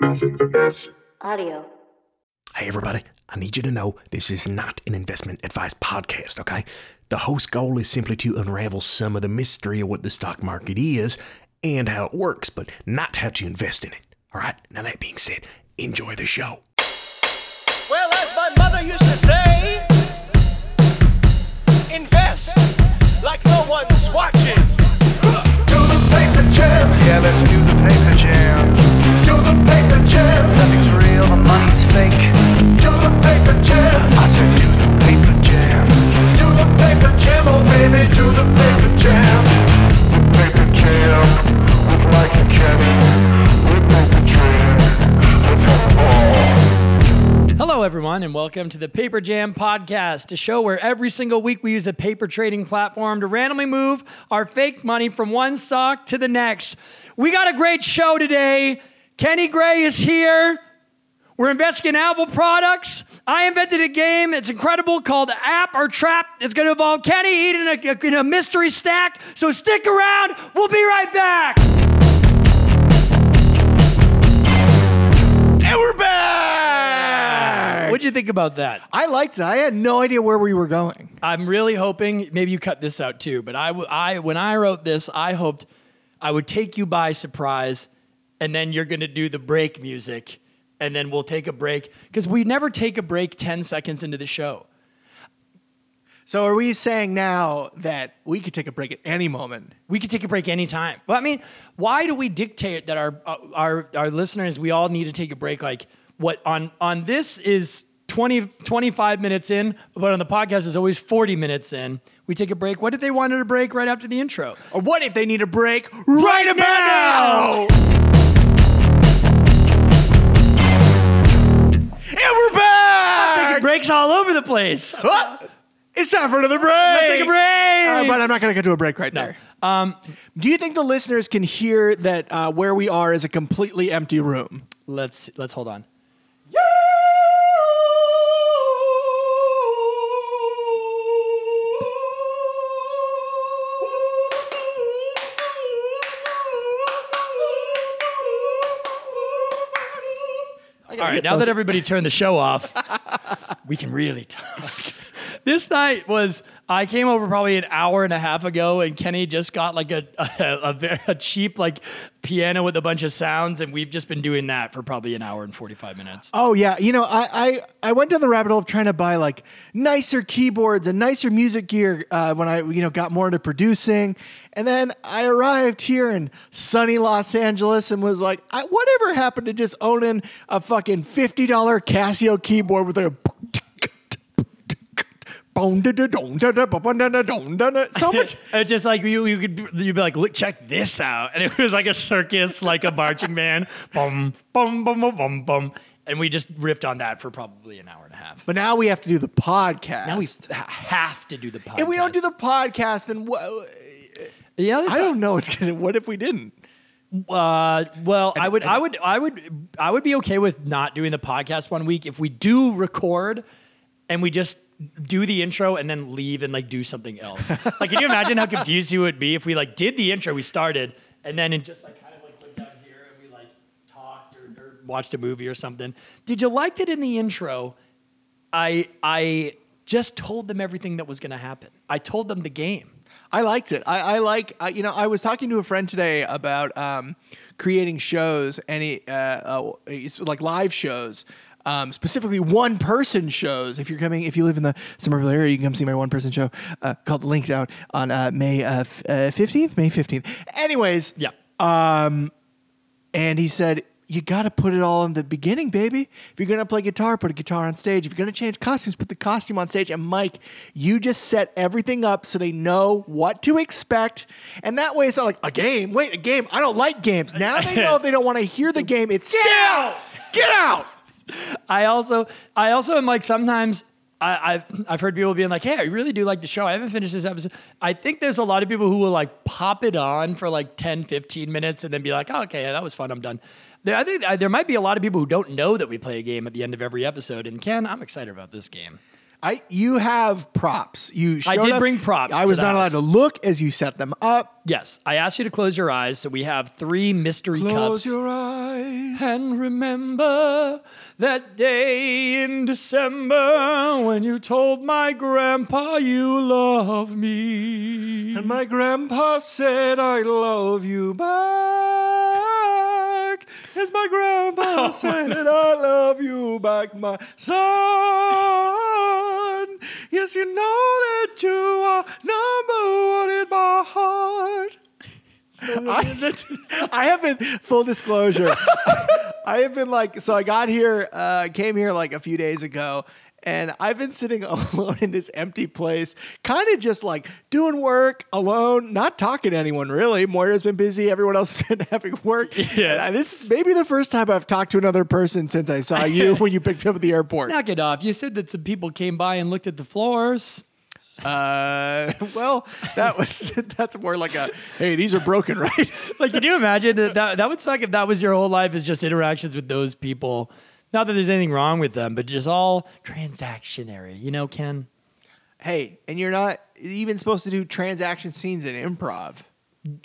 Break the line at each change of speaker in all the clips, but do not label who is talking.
Nothing finesse.
Audio.
Hey, everybody, I need you to know this is not an investment advice podcast, okay? The host's goal is simply to unravel some of the mystery of what the stock market is and how it works, but not how to invest in it, all right? Now, that being said, enjoy the show.
Well, as my mother used to say, invest like no one's watching.
Do the paper jam,
Yeah, let's do the paper jam.
Do the paper jam,
Nothing's real, the money's fake.
do the paper jam,
I said do the paper jam.
do the paper jam, oh baby, do the paper jam.
Paper jam with Mike and Kenny. With paper jam. Let's have a ball.
Hello, everyone, and welcome to the Paper Jam Podcast, a show where every single week we use a paper trading platform to randomly move our fake money from one stock to the next. We got a great show today. Kenny Gray is here. We're investing in Apple products. I invented a game. It's incredible called App or Trap. It's going to involve Kenny eating a, in a mystery snack. So stick around. We'll be right back.
And we're back!
What'd you think about that?
I liked it. I had no idea where we were going.
I'm really hoping maybe you cut this out too. But I, w- I when I wrote this, I hoped I would take you by surprise, and then you're gonna do the break music, and then we'll take a break because we never take a break ten seconds into the show.
So are we saying now that we could take a break at any moment?
We could take a break anytime. Well, I mean, why do we dictate that our uh, our our listeners we all need to take a break? Like what on on this is 20, 25 minutes in, but on the podcast is always 40 minutes in. We take a break. What if they wanted a break right after the intro?
Or what if they need a break right, about now? And we're back!
Taking breaks all over the place.
Ah, it's time for another break.
Let's take a break.
Uh, but I'm not going to get to a break right there.
Um,
Do you think the listeners can hear that uh, where we are is a completely empty room?
let's let's hold on. All right, now that everybody turned the show off, we can really talk. This night was I came over probably an hour and a half ago, and Kenny just got like a a, a, a cheap like piano with a bunch of sounds, and we've just been doing that for probably an hour and forty five minutes.
Oh yeah, you know, I, I I went down the rabbit hole of trying to buy like nicer keyboards and nicer music gear uh, when I you know got more into producing, and then I arrived here in sunny Los Angeles and was like, I, whatever happened to just owning a fucking fifty dollar Casio keyboard with a so much.
It's just like you, you could you'd be like, look, check this out, and it was like a circus, like a marching band, bum bum bum bum bum bum, and we just riffed on that for probably an hour and a half.
But now we have to do the podcast.
Now we ha- have to do the podcast.
if we don't do the podcast, then wha-
yeah,
I don't know. It's gonna. What if we didn't?
Uh, well, I would, I would, I would, I would be okay with not doing the podcast one week if we do record and we just do the intro and then leave and like do something else. like, can you imagine how confused you would be if we like did the intro, we started, and then it just like kind of like went down here and we like talked or, or watched a movie or something. Did you like that in the intro? I I just told them everything that was going to happen. I told them the game.
I liked it. I, I like, I, you know, I was talking to a friend today about um, creating shows, he, uh, uh, like live shows, um, specifically one person shows. If you're coming, if you live in the Somerville area, you can come see my one person show uh, called Linked Out on uh, May uh, uh, 15th, May 15th. Anyways,
Yeah.
Um, and he said, you got to put it all in the beginning, baby. If you're going to play guitar, put a guitar on stage. If you're going to change costumes, put the costume on stage. And Mike, you just set everything up so they know what to expect. And that way it's not like a game. Wait, a game. I don't like games. Now they know if they don't want to hear the game, it's get out. Get out.
I also, I also am like sometimes I, I've I've heard people being like, "Hey, I really do like the show. I haven't finished this episode." I think there's a lot of people who will like pop it on for like 10, 15 minutes and then be like, oh, "Okay, yeah, that was fun. I'm done." There, I think uh, there might be a lot of people who don't know that we play a game at the end of every episode. And Ken, I'm excited about this game.
I you have props. You
I did
up-
bring props
I was not allowed to look as you set them up.
Yes, I asked you to close your eyes, so we have three mystery cups.
Close your eyes.
And remember that day in December when you told my grandpa you love me.
And my grandpa said, I love you back. Yes, my grandpa oh, said, I love you back, my son. Yes, you know that you are number one in my heart.
I, I have been full disclosure. I have been like so. I got here, uh, came here like a few days ago, and I've been sitting alone in this empty place, kind of just like doing work alone, not talking to anyone really. Moira's been busy. Everyone else has been having work.
Yeah.
And this is maybe the first time I've talked to another person since I saw you when you picked me up at the airport.
Knock it off. You said that some people came by and looked at the floors.
Uh, well, that was that's more like a hey, these are broken, right?
Like, can you imagine that, that? That would suck if that was your whole life is just interactions with those people. Not that there's anything wrong with them, but just all transactionary. You know, Ken?
hey, and you're not even supposed to do transaction scenes in improv.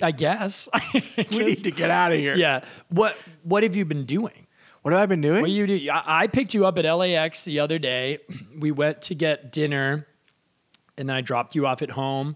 I guess.
We need to get out of here.
yeah. What What have you been doing?
What have I been doing?
What do you do? I, I picked you up at LAX the other day. We went to get dinner, and then I dropped you off at home,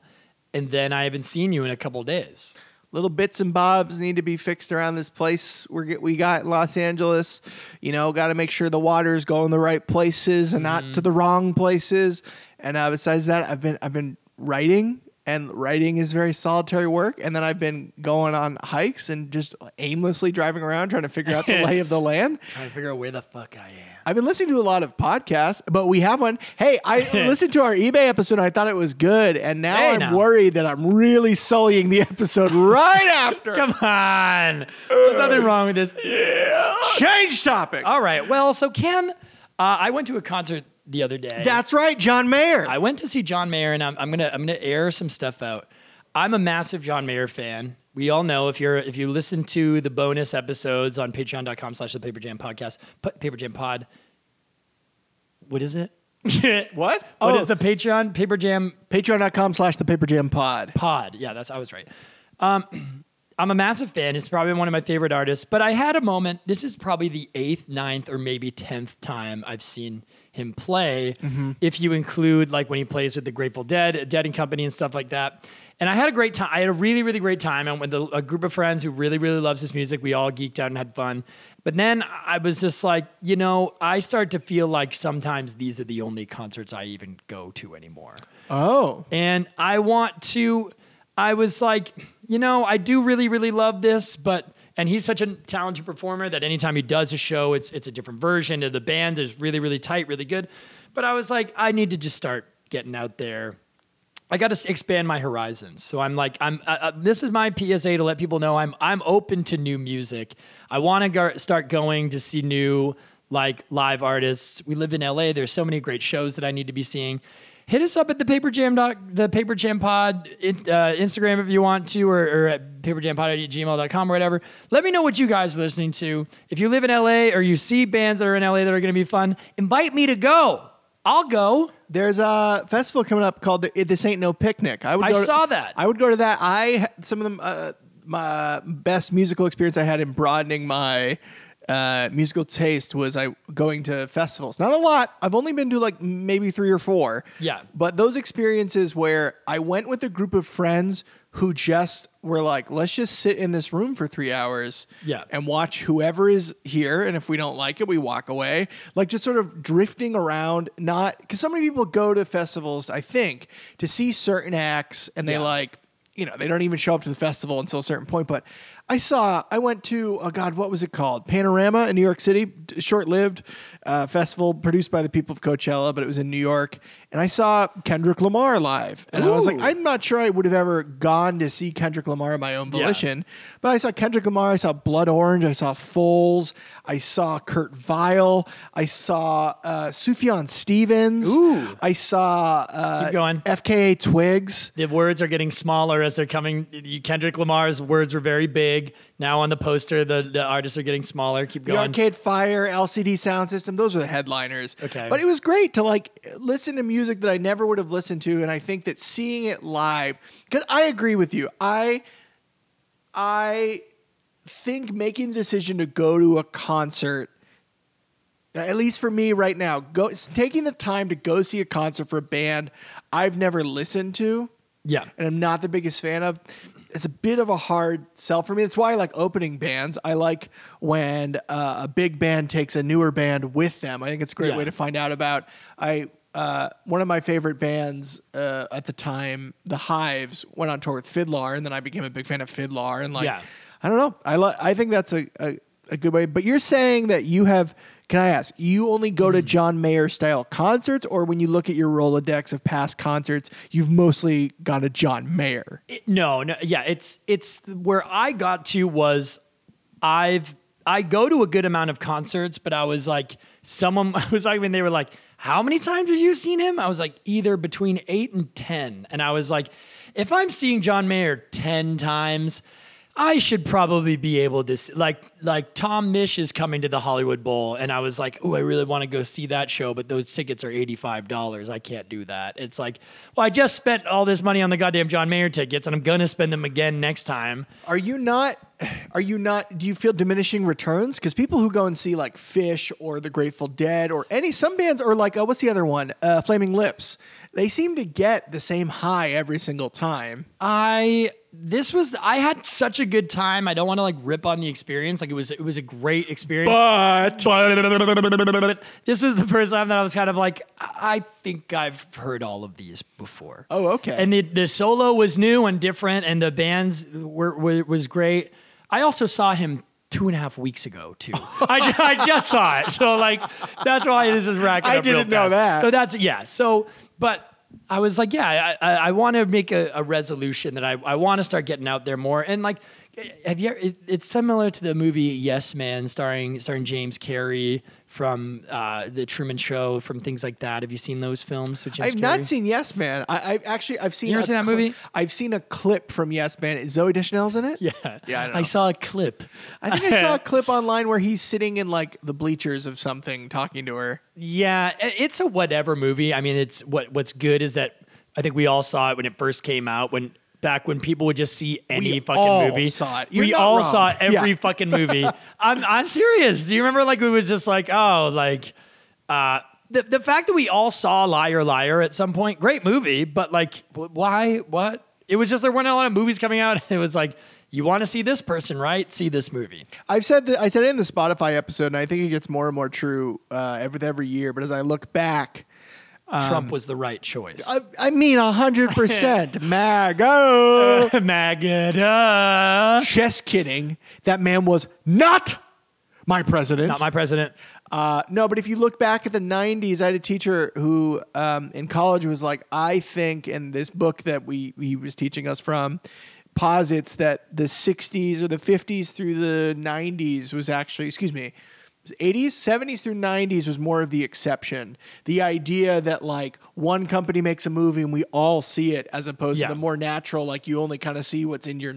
and then I haven't seen you in a couple days.
Little bits and bobs need to be fixed around this place we get we got in Los Angeles. You know, got to make sure the water's going the right places and not to the wrong places. And uh, besides that, I've been I've been writing. And writing is very solitary work. And then I've been going on hikes and just aimlessly driving around trying to figure out the lay of the land.
Trying to figure out where the fuck I am.
I've been listening to a lot of podcasts, but we have one. Hey, I listened to our eBay episode and I thought it was good. And now
Hey,
I'm
now.
worried that I'm really sullying the episode right after.
Come on. There's nothing wrong with this. Yeah.
Change topics.
All right. Well, so Ken, uh, I went to a concert the other day.
That's right, John Mayer.
I went to see John Mayer, and I'm, I'm gonna I'm gonna air some stuff out. I'm a massive John Mayer fan. We all know if you're if you listen to the bonus episodes on patreon.com slash the Paper Jam podcast, Paper Jam Pod. What is it?
what?
What
oh,
is the Patreon? Paper Jam
patreon.com slash the paper jam pod.
Pod. Yeah, that's I was right. Um, I'm a massive fan. It's probably one of my favorite artists. But I had a moment. This is probably the eighth, ninth, or maybe tenth time I've seen him play. If you include like when he plays with the Grateful Dead, Dead and Company, and stuff like that. And I had a great time. I had a really, really great time. Went with a, a group of friends who really, really loves his music. We all geeked out and had fun. But then I was just like, you know, I start to feel like sometimes these are the only concerts I even go to anymore.
Oh.
And I want to, I was like, you know, I do really, really love this, but, and he's such a talented performer that anytime he does a show, it's, it's a different version. of The band is really, really tight, really good. But I was like, I need to just start getting out there. I got to expand my horizons. So I'm like, I'm. Uh, uh, this is my PSA to let people know I'm. I'm open to new music. I want to go, start going to see new like live artists. We live in LA. There's so many great shows that I need to be seeing. Hit us up at the Paper Jam doc, the Paper Jam Pod uh, Instagram if you want to, or, or at paperjampod at gmail.com or whatever. Let me know what you guys are listening to. If you live in LA or you see bands that are in LA that are going to be fun, invite me to go. I'll go.
There's a festival coming up called the, This Ain't No Picnic. I would.
I
to-
saw that.
I would go to that. I some of the Uh, my best musical experience I had in broadening my uh, musical taste was I going to festivals. Not a lot. I've only been to like maybe three or four.
Yeah.
But those experiences where I went with a group of friends who just were like, let's just sit in this room for three hours
Yeah.
and watch whoever is here. And if we don't like it, we walk away. Like just sort of drifting around, not because so many people go to festivals, I think, to see certain acts and they
Yeah.
like, you know, they don't even show up to the festival until a certain point. But I saw, I went to, oh God, what was it called? Panorama in New York City, short lived uh, festival produced by the people of Coachella, but it was in New York. And I saw Kendrick Lamar live. And I was like, I'm not sure I would have ever gone to see Kendrick Lamar on my own
Yeah.
volition. But I saw Kendrick Lamar, I saw Blood Orange, I saw Foals, I saw Kurt Vile, I saw uh, Sufjan Stevens,
Ooh.
I saw uh,
Keep going.
FKA Twigs.
The words are getting smaller as they're coming. Kendrick Lamar's words were very big. Now on the poster, the, the artists are getting smaller. Keep going. The.
Arcade Fire LCD Soundsystem, those are the headliners.
Okay.
But it was great to like listen to music that I never would have listened to. And I think that seeing it live, because I agree with you. I I think making the decision to go to a concert, at least for me right now, go taking the time to go see a concert for a band I've never listened to
yeah.
and I'm not the biggest fan of. It's a bit of a hard sell for me. That's why I like opening bands. I like when uh, a big band takes a newer band with them. I think it's a great
Yeah.
way to find out about. I uh, one of my favorite bands uh, at the time, The Hives, went on tour with FIDLAR, and then I became a big fan of FIDLAR. And like,
Yeah.
I don't know. I li- I think that's a, a a good way. But you're saying that you have. Can I ask? You only go
Hmm.
to John Mayer style concerts, or when you look at your Rolodex of past concerts, you've mostly gone to John Mayer?
It- no, no, yeah, it's it's where I got to was I've I go to a good amount of concerts, but I was like someone I was like when they were like, "How many times have you seen him?" I was like either between 8 and 10. And I was like, if I'm seeing John Mayer 10 times, I should probably be able to s- like like Tom Misch is coming to the Hollywood Bowl, and I was like, oh, I really want to go see that show, but those tickets are eighty five dollars. I can't do that. It's like, well, I just spent all this money on the goddamn John Mayer tickets, and I'm gonna spend them again next time.
Are you not? Are you not? Do you feel diminishing returns? Because people who go and see like Phish or The Grateful Dead or any some bands or like uh, what's the other one? Uh, Flaming Lips. They seem to get the same high every single time.
I this was I had such a good time. I don't want to like rip on the experience. Like it was it was a great experience.
But
But this was the first time that I was kind of like, I think I've heard all of these before.
Oh, okay.
And the the solo was new and different, and the bands were, were was great. I also saw him two and a half weeks ago too. I, I just saw it, so like that's why this is racking
I didn't know that.
So that's yeah. So but. I was like, yeah, I, I, I want to make a, a resolution that I, I want to start getting out there more. And like, have you? Ever, it, it's similar to the movie Yes Man, starring starring James Carrey from uh, the Truman Show, from things like that. Have you seen those films? With James
I've not seen Yes Man. I, I've actually I've seen.
You ever seen that
cli-
movie?
I've seen a clip from Yes Man. Is Zooey Deschanel's in it?
Yeah,
Yeah, I don't know.
saw a clip.
I think I saw a clip online where he's sitting in like the bleachers of something talking to her.
Yeah, it's a whatever movie. I mean, it's what what's good is that I think we all saw it when it first came out. When back when people would just see any
We
fucking
all
movie,
saw it. You're
we all
wrong.
saw every
Yeah.
fucking movie. I'm I'm serious. Do you remember like we was just like oh like uh the the fact that we all saw Liar Liar at some point, great movie, but like why what? It was just there weren't a lot of movies coming out. It was like you want to see this person, right? See this movie.
I've said that I said it in the Spotify episode, and I think it gets more and more true uh, every every year. But as I look back,
Trump was the right choice.
I, I mean, hundred percent, MAGA.
Maggot. uh,
Just kidding. That man was not my president.
Not my president.
Uh, no, but if you look back at the 90s, I had a teacher who um, in college was like, I think, and this book that we he was teaching us from posits that the 60s or the 50s through the 90s was actually, excuse me, 80s, 70s through 90s was more of the exception. The idea that like one company makes a movie and we all see it as opposed
Yeah.
to the more natural, like you only kind of see what's in your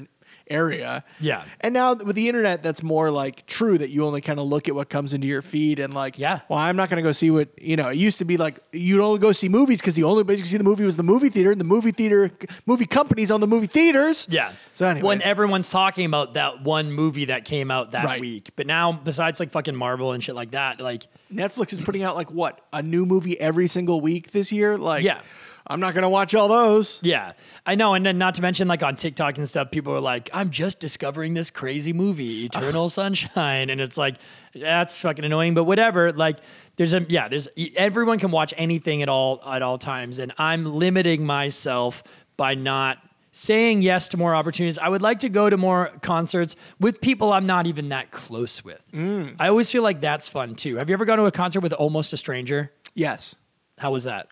area.
Yeah.
And now with the internet, that's more like true that you only kind of look at what comes into your feed and like,
Yeah.
well, I'm not going to go see what, you know, it used to be like you'd only go see movies because the only place you could see the movie was the movie theater and the movie theater, movie companies on the movie theaters.
Yeah.
So anyways.
when everyone's talking about that one movie that came out that
Right.
week, but now besides like fucking Marvel and shit like that, like
Netflix is putting out like what, a new movie every single week this year? Like,
Yeah.
I'm not going to watch all those.
yeah, I know. And then not to mention like on TikTok and stuff, people are like, I'm just discovering this crazy movie, Eternal Sunshine, and it's like that's fucking annoying, but whatever. Like there's a yeah, there's everyone can watch anything at all at all times, and I'm limiting myself by not saying yes to more opportunities. I would like to go to more concerts with people I'm not even that close with. Mm. I always feel like that's fun too. Have you ever gone to a concert with almost a stranger?
Yes.
How was that?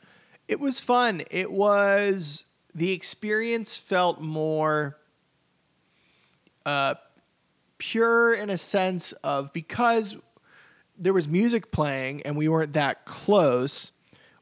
It was fun. It was the experience felt more uh, pure in a sense of because there was music playing and we weren't that close.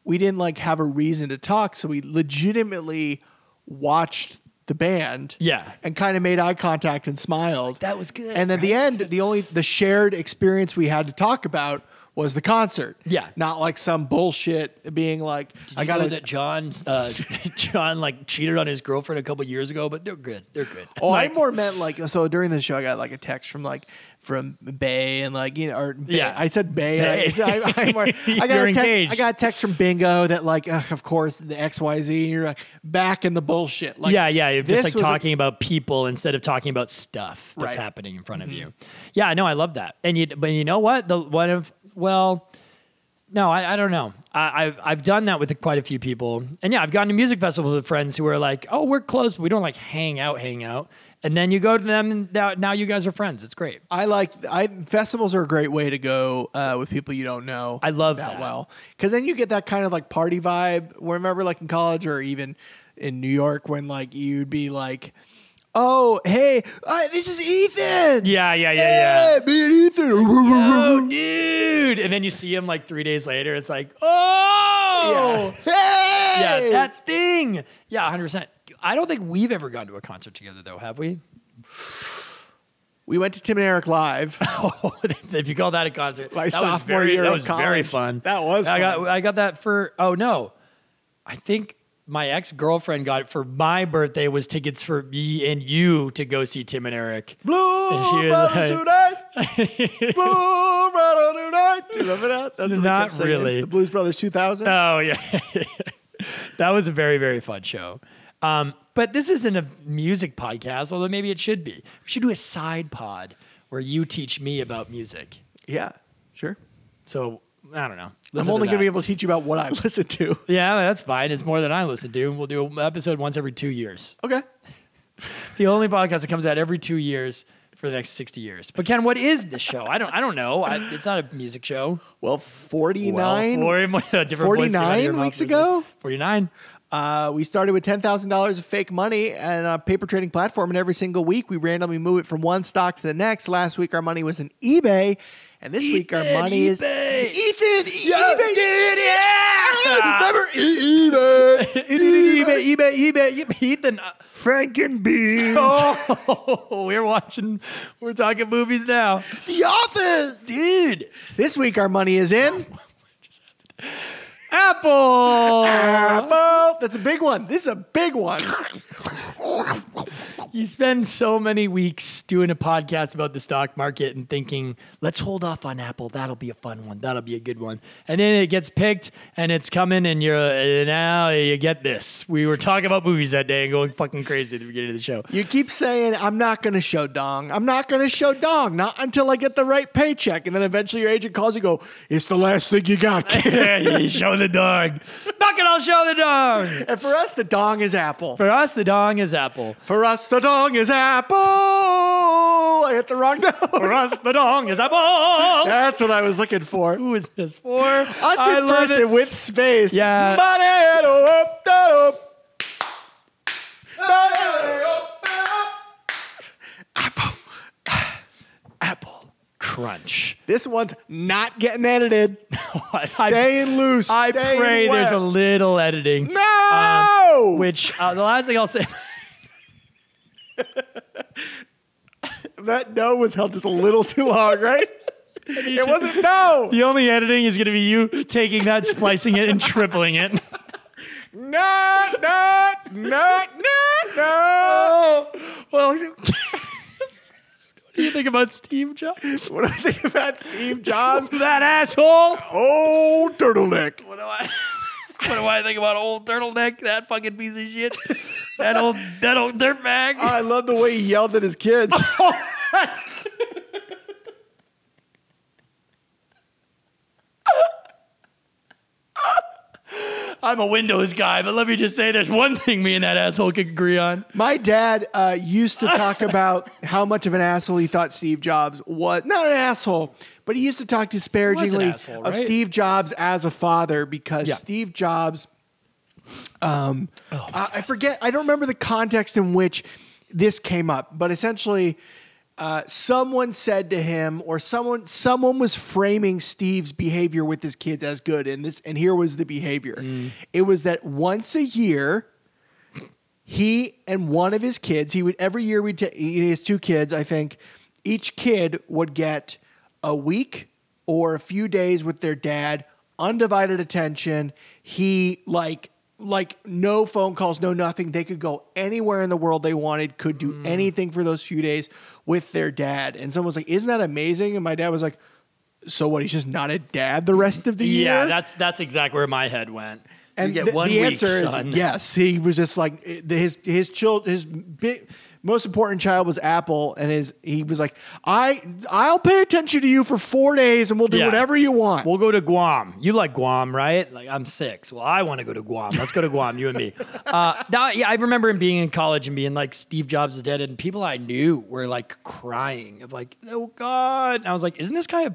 We didn't like have a reason to talk, so we legitimately watched the band.
Yeah.
And kind of made eye contact and smiled.
That was good,
And at the end, the only the shared experience we had to talk about was the concert.
Yeah.
Not like some bullshit being like
Did
I got
know that John, uh, John like cheated on his girlfriend a couple years ago, but they're good. They're good.
Oh,
Like,
I more meant like so during the show I got like a text from like from Bay and like you know or Bay.
Yeah.
I said Bay. and I, I, I, more- I got a text. I got a text from Bingo that like ugh, of course the X Y Z. You're like back in the bullshit. Like
yeah, yeah. You're just like
was a-
talking about people instead of talking about stuff that's
Right. Mm-hmm.
happening in front of you. Yeah, no, I love that. And you, but you know what? The one of well, no, I, I don't know. I, I've I've done that with quite a few people, and yeah, I've gone to music festivals with friends who are like, oh, we're close, but we don't like hang out, hang out. And then you go to them, and now, now you guys are friends. It's great.
I like I festivals are a great way to go uh, with people you don't know.
I love
that,
that.
well because then you get that kind of like party vibe. Remember, like in college or even in New York, when like you'd be like, "Oh, hey, uh, this is Ethan."
Yeah, yeah, yeah, yeah.
Hey, me and Ethan.
Oh, dude! And then you see him like three days later. It's like, oh,
Yeah. Hey!
yeah, that thing. Yeah, 100. percent I don't think we've ever gone to a concert together, though, have we?
we went to Tim and Eric live.
Oh, if you call that a concert,
My
that was
sophomore
very,
year
that
of
was very fun.
That was
I got. I got that for. Oh no, I think my ex girlfriend got for my birthday. Was tickets for me and you to go see Tim and Eric.
Blue
And
Brothers
like-
Tonight. Blue Brothers Tonight. Do you remember that? That's
Not really.
The Blues Brothers 2000.
Oh yeah, that was a very very fun show. Um, but this isn't a music podcast, although maybe it should be. We should do a side pod where you teach me about music.
yeah, sure.
So I don't know.
I'm only going to be able to teach you about what I listen to.
Yeah, that's fine. It's more than I listen to. We'll do an episode once every two years.
Okay.
The only podcast that comes out every two years for the next sixty years. But Ken, what is this show? I don't. I don't know. I, it's not a music show.
Well, 49.
Well, four- a different voice came out of your
49 weeks ago?
Forty-nine.
Uh, we started with ten thousand dollars of fake money and a paper trading platform, and every single week we randomly move it from one stock to the next. Last week our money was in eBay, and this week our
Ethan,
money is
eBay.
Ethan eBay.
Yeah.
Remember eBay?
eBay, eBay, eBay, Ethan. uh,
Franken beans.
Oh, we're watching. We're talking movies now,
The Office.
dude.
This week our money is in
Apple.
Apple. That's a big one. This is a big one.
You spend so many weeks doing a podcast about the stock market and thinking, let's hold off on Apple. That'll be a fun one. That'll be a good one. And then it gets picked and it's coming, and you're now you get this. We were talking about movies that day and going fucking crazy at the beginning of the show.
You keep saying, I'm not going to show dong. I'm not going to show dong. Not until I get the right paycheck. And then eventually your agent calls you, go, it's the last thing you got, kid.
you show the dog. Fucking I'll show the dog.
and for us, the dong is Apple.
For us, the dong is Apple.
For us, the dong is Apple. I hit the wrong note.
For us, the dong is Apple.
That's what I was looking for.
Who is this for?
Us
I
in person
it.
with space.
Yeah.
Oh, up, da, up.
Apple Crunch.
This one's not getting edited.
I-
Staying loose.
I
staying
pray there's a little editing.
No!
Which uh, the last thing I'll say.
that no was held just a little too long, right? it wasn't no.
The only editing is going to be you taking that, splicing it, and tripling it.
No, no, no, no, no.
Oh, well. What do you think about Steve Jobs?
What do I think about Steve Jobs?
That asshole.
Oh, turtleneck.
What do I? What do I think about old turtleneck? That fucking piece of shit. That old, that old dirtbag.
I love the way he yelled at his kids.
Oh I'm a Windows guy, but let me just say, there's one thing me and that asshole could agree on.
My dad uh, used to talk about how much of an asshole he thought Steve Jobs was. Not an asshole, but he used to talk disparagingly
asshole,
of
right?
Steve Jobs as a father because
Yeah.
Steve Jobs. Um, I I forget. I don't remember the context in which this came up, but essentially, uh, someone said to him, or someone someone was framing Steve's behavior with his kids as good, and this and here was the behavior. It was that once a year he and one of his kids, he would every year we'd ta- he has two kids, I think. Each kid would get a week or a few days with their dad, undivided attention. He like like no phone calls, no nothing. They could go anywhere in the world they wanted, could do mm. anything for those few days with their dad. And someone was like, "Isn't that amazing?" And my dad was like, "So what? He's just not a dad the rest of the year."
Yeah, that's that's exactly where my head went.
And the,
one
the
week,
answer
son.
is yes. He was just like eh, his his child his big most important child was Apple, and his he was like, I I'll pay attention to you for four days, and we'll do
Yeah.
whatever you want.
We'll go to Guam. You like Guam, right? Like I'm six. Well, I want to go to Guam. Let's go to Guam, you and me. Uh, now, yeah, I remember him being in college and being like, Steve Jobs is dead, and people I knew were like crying of like, oh God. And I was like, isn't this guy a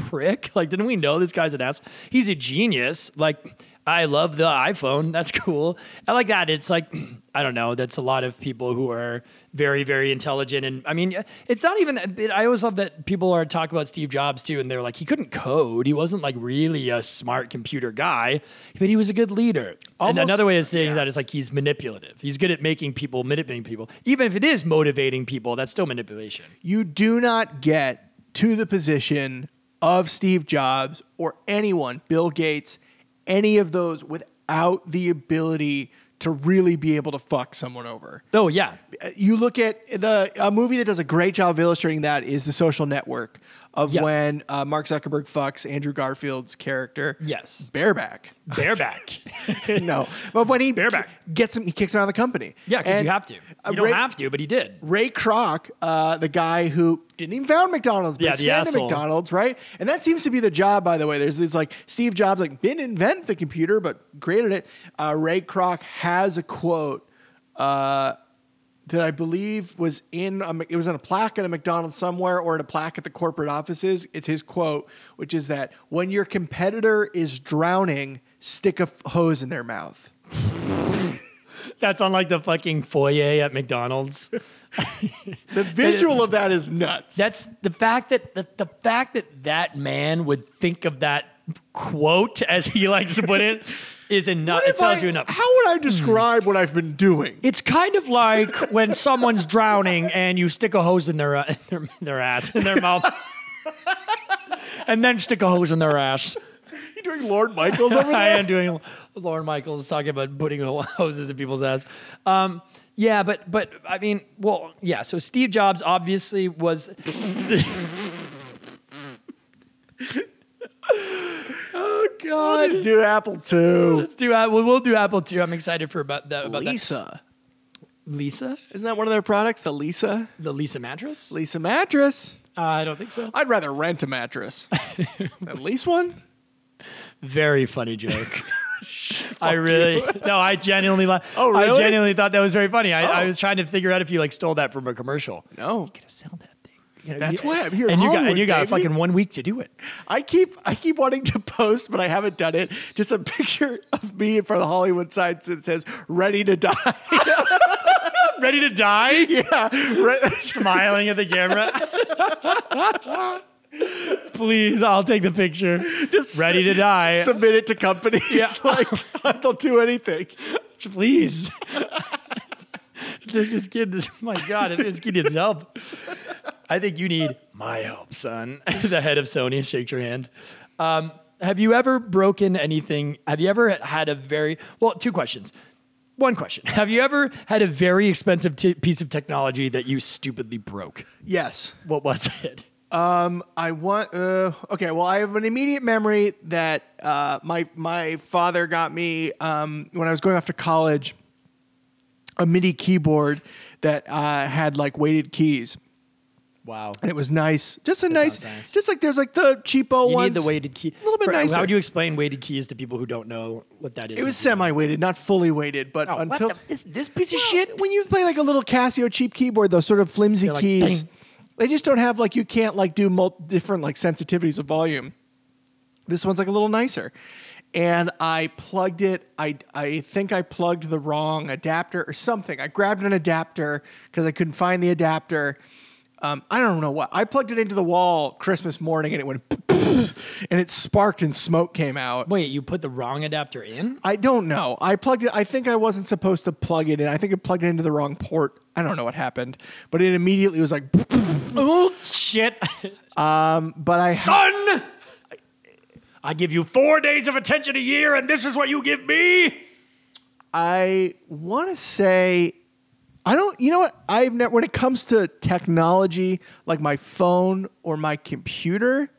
prick? Like, didn't we know this guy's an ass? He's a genius. Like. I love the iPhone. That's cool. I like that. It's like, I don't know. That's a lot of people who are very, very intelligent. And I mean, it's not even, it, I always love that people are talking about Steve Jobs too. And they're like, he couldn't code. He wasn't like really a smart computer guy, but he was a good leader. and another way of saying that is like he's manipulative. He's good at making people, manipulating people. Even if it is motivating people, that's still manipulation.
you do not get to the position of Steve Jobs or anyone, Bill Gates, any of those without the ability to really be able to fuck someone over.
Oh, yeah.
you look at the a movie that does a great job of illustrating that is The Social Network of
Yeah.
when uh, Mark Zuckerberg fucks Andrew Garfield's character.
Yes.
Bareback.
Bareback.
no, but when he
Bareback.
gets him, he kicks him out of the company.
yeah, because you have to. You
uh,
don't
Ray,
have to, but he did.
Ray Kroc, uh, the guy who didn't even found McDonald's, but
Yeah,
expanded. McDonald's, right? And that seems to be the job, by the way. There's this like Steve Jobs, like didn't invent the computer, but created it. Uh, Ray Kroc has a quote uh, that I believe was in a, it was in a plaque at a McDonald's somewhere or in a plaque at the corporate offices. It's his quote, which is that when your competitor is drowning, stick a f- hose in their mouth.
That's on like the fucking foyer at McDonald's.
The visual of that is nuts.
That's the fact that the, the fact that that man would think of that quote as he likes to put it is enough. It tells
I-
you enough.
How would I describe what I've been doing?
It's kind of like when someone's drowning and you stick a hose in their uh, in their, their ass in their mouth, and then stick a hose in their ass.
You doing Lorne Michaels over there?
I am doing Lorne Michaels talking about putting hoses in people's ass. Um, yeah, but but I mean, well, yeah. So Steve Jobs obviously was. God!
Let's do Apple II.
Let's do. Uh, we'll, do Apple too. I'm excited for about that. About
Lisa.
that. Lisa,
Isn't that one of their products? The Lisa?
the Lisa mattress.
Lisa mattress.
Uh, I don't think so.
I'd rather rent a mattress. At least one?
Very funny joke. I really no. I genuinely. la-
Oh,
I genuinely thought that was very funny. I, I
Oh.
was trying to figure out if you like stole that from a commercial.
No.
to sell that thing. You know,
That's
you-
why I'm here
And you got and you got
baby.
fucking one week to do it.
I keep I keep wanting to post, but I haven't done it. Just a picture of me in front of the Hollywood sign that says "Ready to Die."
Ready to die?
yeah, re-
Smiling at the camera. Please, I'll take the picture.
just
Ready to die.
Submit it to companies.
Yeah.
like they'll do anything.
Please. this kid, my God, if this kid needs help. I think you need my help, son. the head of Sony, shake your hand. Um, have you ever broken anything? Have you ever had a very, well, two questions. One question. Have you ever had a very expensive t- piece of technology that you stupidly broke?
Yes.
What was it?
I want. Uh, okay, well, I have an immediate memory that uh, my my father got me um, when I was going off to college. A MIDI keyboard that uh, had like weighted keys,
Wow.
and it was nice. Just a nice,
nice.
just like there's like the cheapo
You
ones.
need the weighted key.
A little bit
For-
nicer.
How would you explain weighted keys to people who don't know what that is?
It was semi-weighted, not fully weighted, but
Oh,
until
what the, this, this piece of shit.
When you play like a little Casio cheap keyboard, those sort of flimsy
like,
keys, they just don't have like you can't like do different like sensitivities of volume. This one's like a little nicer. And I plugged it. I I think I plugged the wrong adapter or something. I grabbed an adapter because I couldn't find the adapter. Um, I don't know what. I plugged it into the wall Christmas morning and it went and it sparked and smoke came out.
Wait, you put the wrong adapter in?
I don't know. I plugged it. I think I wasn't supposed to plug it in. I think I plugged it into the wrong port. I don't know what happened, but it immediately was like.
Oh shit,
But I ha-
son! I give you four days of attention a year, and this is what you give me.
I want to say, I don't. You know what? I've never. When it comes to technology, like my phone or my computer,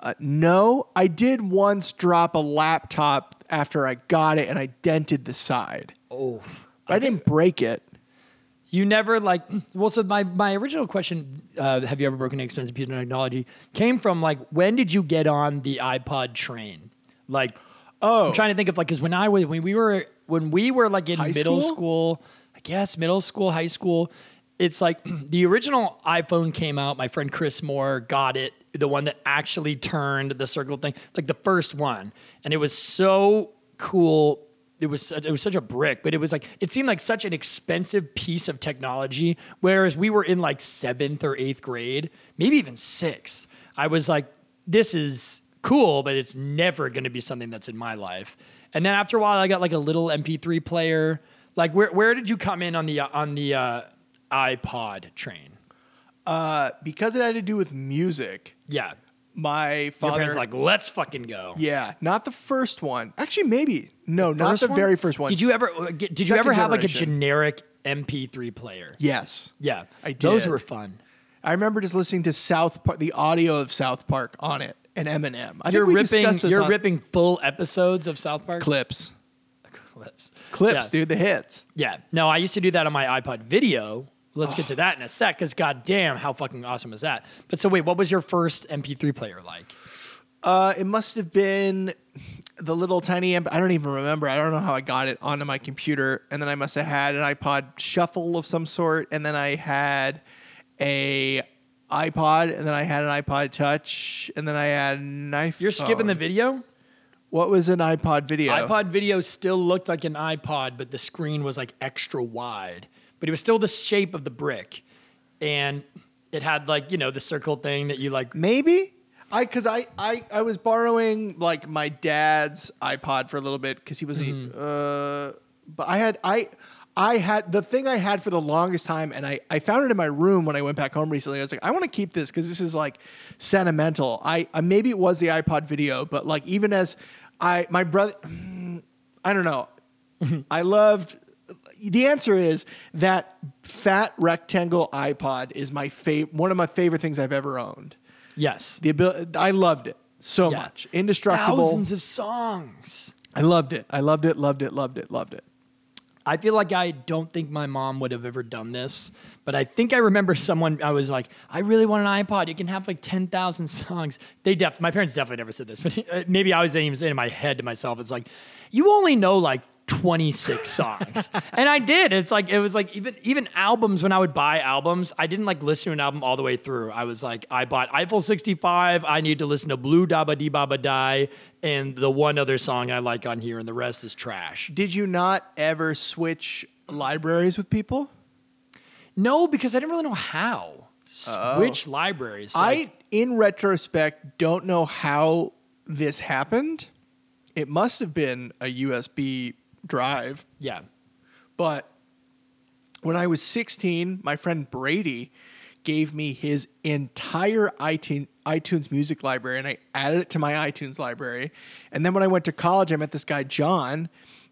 uh, no. I did once drop a laptop after I got it, and I dented the side.
Oh,
But I didn't break it.
You never like well. So my my original question, uh, have you ever broken an expensive piece of technology, came from like when did you get on the iPod train? Like,
Oh,
I'm trying to think of like because when I was when we were when we were like in
High
middle
school?
school? Guess middle school, high school. It's like the original iPhone came out. My friend Chris Moore got it, the one that actually turned the circle thing, like the first one, and it was so cool. It was it was such a brick, but it was like it seemed like such an expensive piece of technology. Whereas we were in like seventh or eighth grade, maybe even sixth. I was like, this is cool, but it's never going to be something that's in my life. And then after a while, I got like a little MP3 player. Like, where where did you come in on the on the uh, iPod train?
uh, because it had to do with music.
Yeah,
My
your
father,
parents like, let's fucking go.
yeah, not the first one. Actually, maybe no, not
First
the
one?
very first one.
Did you ever uh, get, did you
Second
ever have like a
generation.
generic MP3 player?
Yes,
Yeah,
I did.
Those
did.
were fun.
I remember just listening to South Park, the audio of South Park on it, and Eminem. I
You're
think we
ripping
discussed this
you're
on
ripping full episodes of South Park
clips,
clips. Yeah.
dude, the hits.
Yeah. No, I used to do that on my iPod video. Let's get to that in a sec, because goddamn, how fucking awesome is that? But so wait, what was your first MP3 player like?
Uh, it must have been the little tiny. Amp- I don't even remember. I don't know how I got it onto my computer, and then I must have had an iPod Shuffle of some sort, and then I had a iPod, and then I had an iPod Touch, and then I had an iPhone.
You're skipping the video?
What was an iPod video?
iPod video still looked like an iPod, but the screen was like extra wide. But it was still the shape of the brick. And it had like, you know, the circle thing that you like
Maybe. I because I, I I was borrowing like my dad's iPod for a little bit because he was
Mm-hmm.
uh but I had I I had the thing I had for the longest time and I I found it in my room when I went back home recently. I was like, I want to keep this because this is like sentimental. I, I maybe it was the iPod video, but like even as I my brother I don't know. I loved the answer is that fat rectangle iPod is my favorite one of my favorite things I've ever owned.
Yes.
The ability, I loved it so
Yeah.
much. Indestructible.
Thousands of songs.
I loved it. I loved it. Loved it. Loved it. Loved it.
I feel like I don't think my mom would have ever done this, but I think I remember someone. I was like, I really want an iPod. You can have like ten thousand songs. They def. My parents definitely never said this, but maybe I was even saying in my head to myself, it's like, you only know like. 26 songs and i did it's like it was like even even albums when i would buy albums i didn't like listen to an album all the way through i was like i bought eiffel 65 i need to listen to blue Daba dee baba die and the one other song i like on here and the rest is trash
Did you not ever switch libraries with people?
No, because I didn't really know how. Switch oh. libraries.
I, in retrospect, don't know how this happened. It must have been a USB drive,
yeah.
but when I was 16, my friend Brady gave me his entire iTunes, iTunes music library and I added it to my iTunes library. And then when I went to college, I met this guy, John,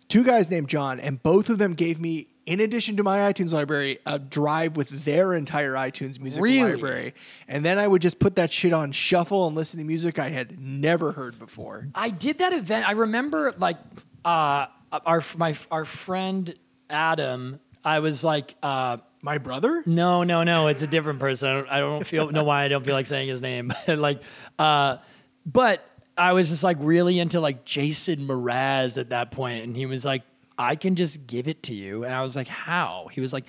two guys named John, and both of them gave me, in addition to my iTunes library, a drive with their entire iTunes music
Really?
library. And then I would just put that shit on shuffle and listen to music I had never heard before.
I did that event. I remember like uh, our my our friend Adam. I was like, uh,
My brother?
no, no, no. It's a different person. I don't, I don't feel know why I don't feel like saying his name. like, uh, but I was just like really into like Jason Mraz at that point, and he was like, I can just give it to you, and I was like, how? He was like,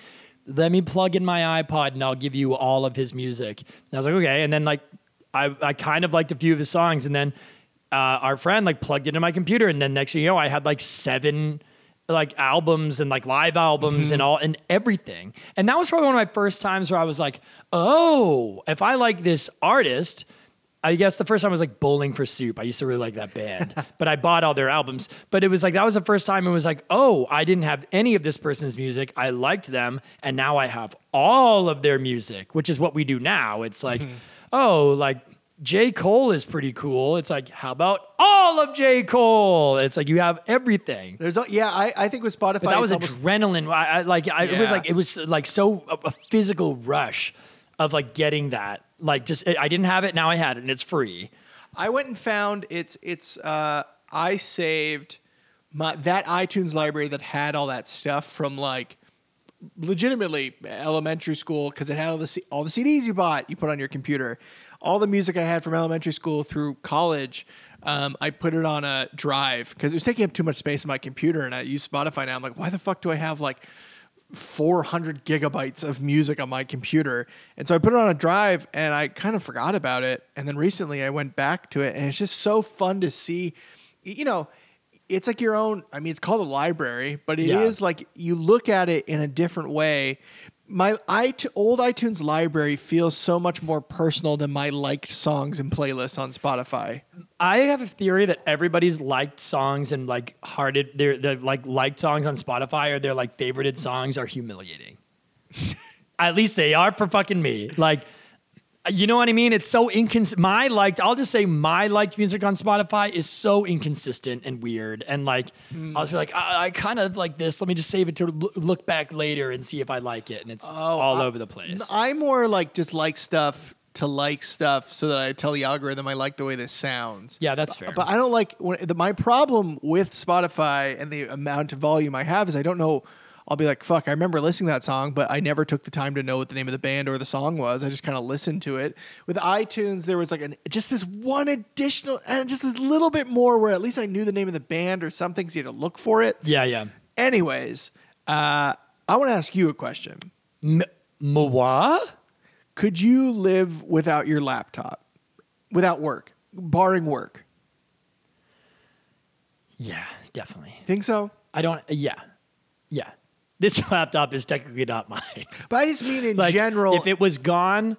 let me plug in my iPod and I'll give you all of his music. And I was like, okay, and then like I I kind of liked a few of his songs, and then uh, our friend like plugged it into my computer, and then next thing you know, I had like seven like albums and like live albums and all and everything. And that was probably one of my first times where I was like, oh, if I like this artist, I guess the first time was like Bowling for Soup. I used to really like that band, but I bought all their albums. But it was like that was the first time it was like, oh, I didn't have any of this person's music. I liked them, and now I have all of their music, which is what we do now. It's like, oh, like J. Cole is pretty cool. It's like, how about all of J. Cole? It's like you have everything.
There's, no- yeah, I, I think with Spotify,
But that was
almost-
adrenaline. I, I like I, it was like it was like so a, a physical rush of like getting that. Like just I didn't have it, now I had it, and it's free.
I went and found it's it's uh I saved my that iTunes library that had all that stuff from like legitimately elementary school because it had all the all the CDs you bought you put on your computer, all the music I had from elementary school through college. Um, I put it on a drive because it was taking up too much space on my computer, and I use Spotify now. I'm like, why the fuck do I have like 400 gigabytes of music on my computer. And so I put it on a drive and I kind of forgot about it. And then recently I went back to it and it's just so fun to see, you know, it's like your own, I mean, it's called a library, but it is
Yeah.
like you look at it in a different way. My it- old iTunes library feels so much more personal than my liked songs and playlists on Spotify.
I have a theory that everybody's liked songs and like hearted their like liked songs on Spotify or their like favorited songs are humiliating. At least they are for fucking me. Like you know what I mean? It's so inconsistent. My liked, I'll just say my liked music on Spotify is so inconsistent and weird. And like, I'll just be like, I, I kind of like this. Let me just save it to loo- look back later and see if I like it. And it's oh, all
I-
over the place.
I more like just like stuff to like stuff so that I tell the algorithm I like the way this sounds.
Yeah, that's fair.
But I don't like when the, my problem with Spotify and the amount of volume I have is I don't know. I'll be like, fuck, I remember listening to that song, but I never took the time to know what the name of the band or the song was. I just kind of listened to it. With iTunes, there was like an just this one additional and just a little bit more where at least I knew the name of the band or something, so you had to look for it.
yeah, yeah.
Anyways, uh, I want to ask you a question.
M- Moi?
Could you live without your laptop, without work, barring work?
Yeah, definitely.
Think so?
I don't. Yeah, yeah. This laptop is technically not mine.
But I just mean in
like,
general.
if it was gone,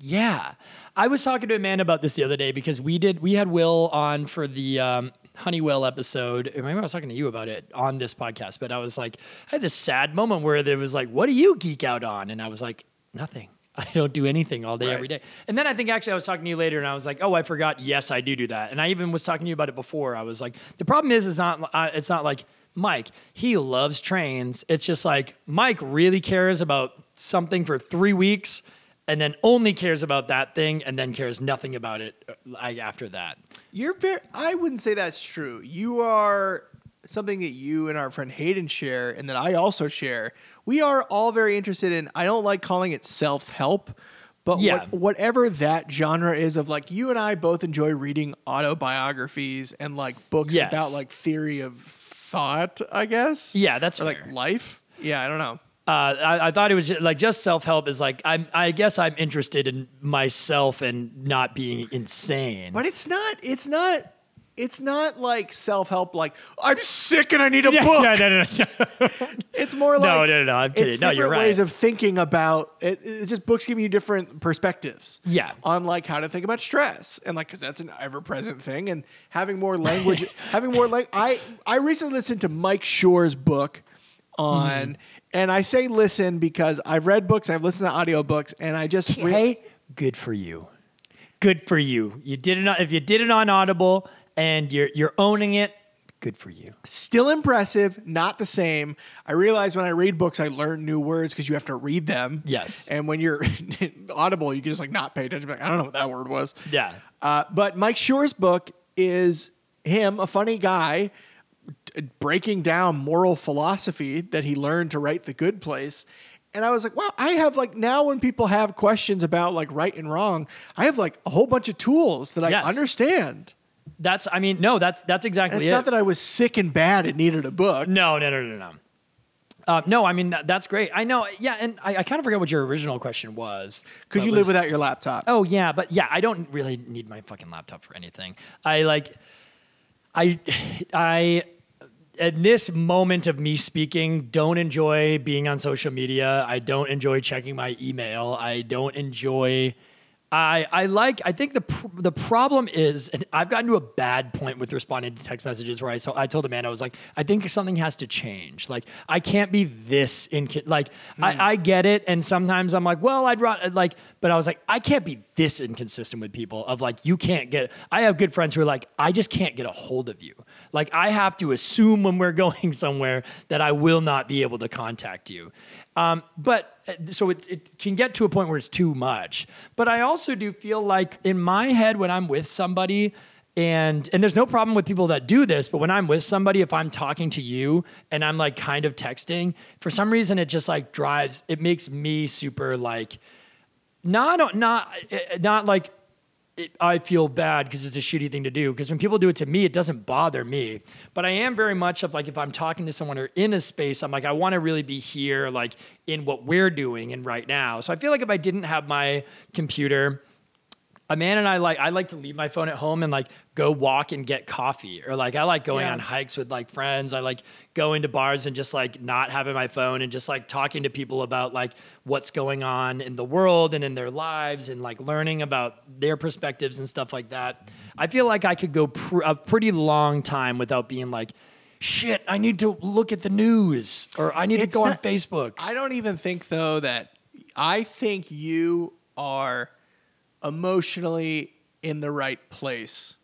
yeah. I was talking to Amanda about this the other day because we did. We had Will on for the um, Honeywell episode. Maybe I was talking to you about it on this podcast, but I was like, I had this sad moment where there was like, "What do you geek out on?" And I was like, "Nothing." I don't do anything all day,
Right.
every day. And then I think actually I was talking to you later and I was like, oh, I forgot. Yes, I do do that. And I even was talking to you about it before. I was like, the problem is, it's not, uh, it's not like Mike, he loves trains. It's just like Mike really cares about something for three weeks and then only cares about that thing and then cares nothing about it uh, after that.
You're very. I wouldn't say that's true. You are something that you and our friend Hayden share, and that I also share. We are all very interested in. I don't like calling it self help, but
Yeah.
what, whatever that genre is of like you and I both enjoy reading autobiographies and like books
Yes.
about like theory of thought. I guess.
Yeah, that's
Or like life. Yeah, I don't know.
Uh, I, I thought it was just, like just self help is like I'm. I guess I'm interested in myself and not being insane.
But it's not. It's not. It's not like self help. Like I'm sick and I need a
yeah,
book.
no, no, no, no.
It's more like
No, no, no, I'm kidding.
It's
No,
different
you're
ways of thinking about it. It just books giving you different perspectives.
Yeah.
on like how to think about stress and like because that's an ever present thing and having more language, having more like I I recently listened to Mike Schur's book on.
Mm-hmm.
And I say listen because I've read books, I've listened to audiobooks, and I just re-
hey, good for you. Good for you. You did it. On, if you did it on Audible and you're you're owning it, good for you.
still impressive, not the same. I realize when I read books, I learn new words because you have to read them.
Yes.
And when you're audible, you can just like not pay attention. Like, I don't know what that word was.
Yeah.
Uh, but Mike Schur's book is him, a funny guy, breaking down moral philosophy that he learned to write The Good Place. And I was like, wow, I have like now when people have questions about like right and wrong, I have like a whole bunch of tools that I
Yes.
understand.
That's. I mean, no. That's that's exactly
it's
it.
not that I was sick and bad and needed a book.
no, no, no, no, no. Uh, no, I mean that's great. I know. Yeah, and I, I kind of forget what your original question was.
Could you
it
live without your laptop?
Oh yeah, but yeah, I don't really need my fucking laptop for anything. I like, I, I, at this moment of me speaking, don't enjoy being on social media. I don't enjoy checking my email. I don't enjoy I, I like I think the pr- the problem is and I've gotten to a bad point with responding to text messages where I so I told Amanda I was like I think something has to change. Like I can't be this in like I, I get it and sometimes I'm like well I'd rather like but I was like I can't be this inconsistent with people of like you can't get I have good friends who are like I just can't get a hold of you. Like I have to assume when we're going somewhere that I will not be able to contact you. Um, but Uh, so it, it can get to a point where it's too much. But I also do feel like in my head when I'm with somebody, and and there's no problem with people that do this, but when I'm with somebody, if I'm talking to you and I'm like kind of texting, for some reason it just like drives, it makes me super like not not not like it, I feel bad because it's a shitty thing to do. Because when people do it to me, it doesn't bother me. But I am very much of like if I'm talking to someone or in a space, I'm like I want to really be here, like in what we're doing and right now. So I feel like if I didn't have my computer. Amanda and I like I like to leave my phone at home and like go walk and get coffee or like I like going
Yeah.
on hikes with like friends. I like going to bars and just like not having my phone and just like talking to people about like what's going on in the world and in their lives and like learning about their perspectives and stuff like that. I feel like I could go pr- a pretty long time without being like shit, I need to look at the news or I need
It's
to go on Facebook.
I don't even think though that I think you are emotionally in the right place.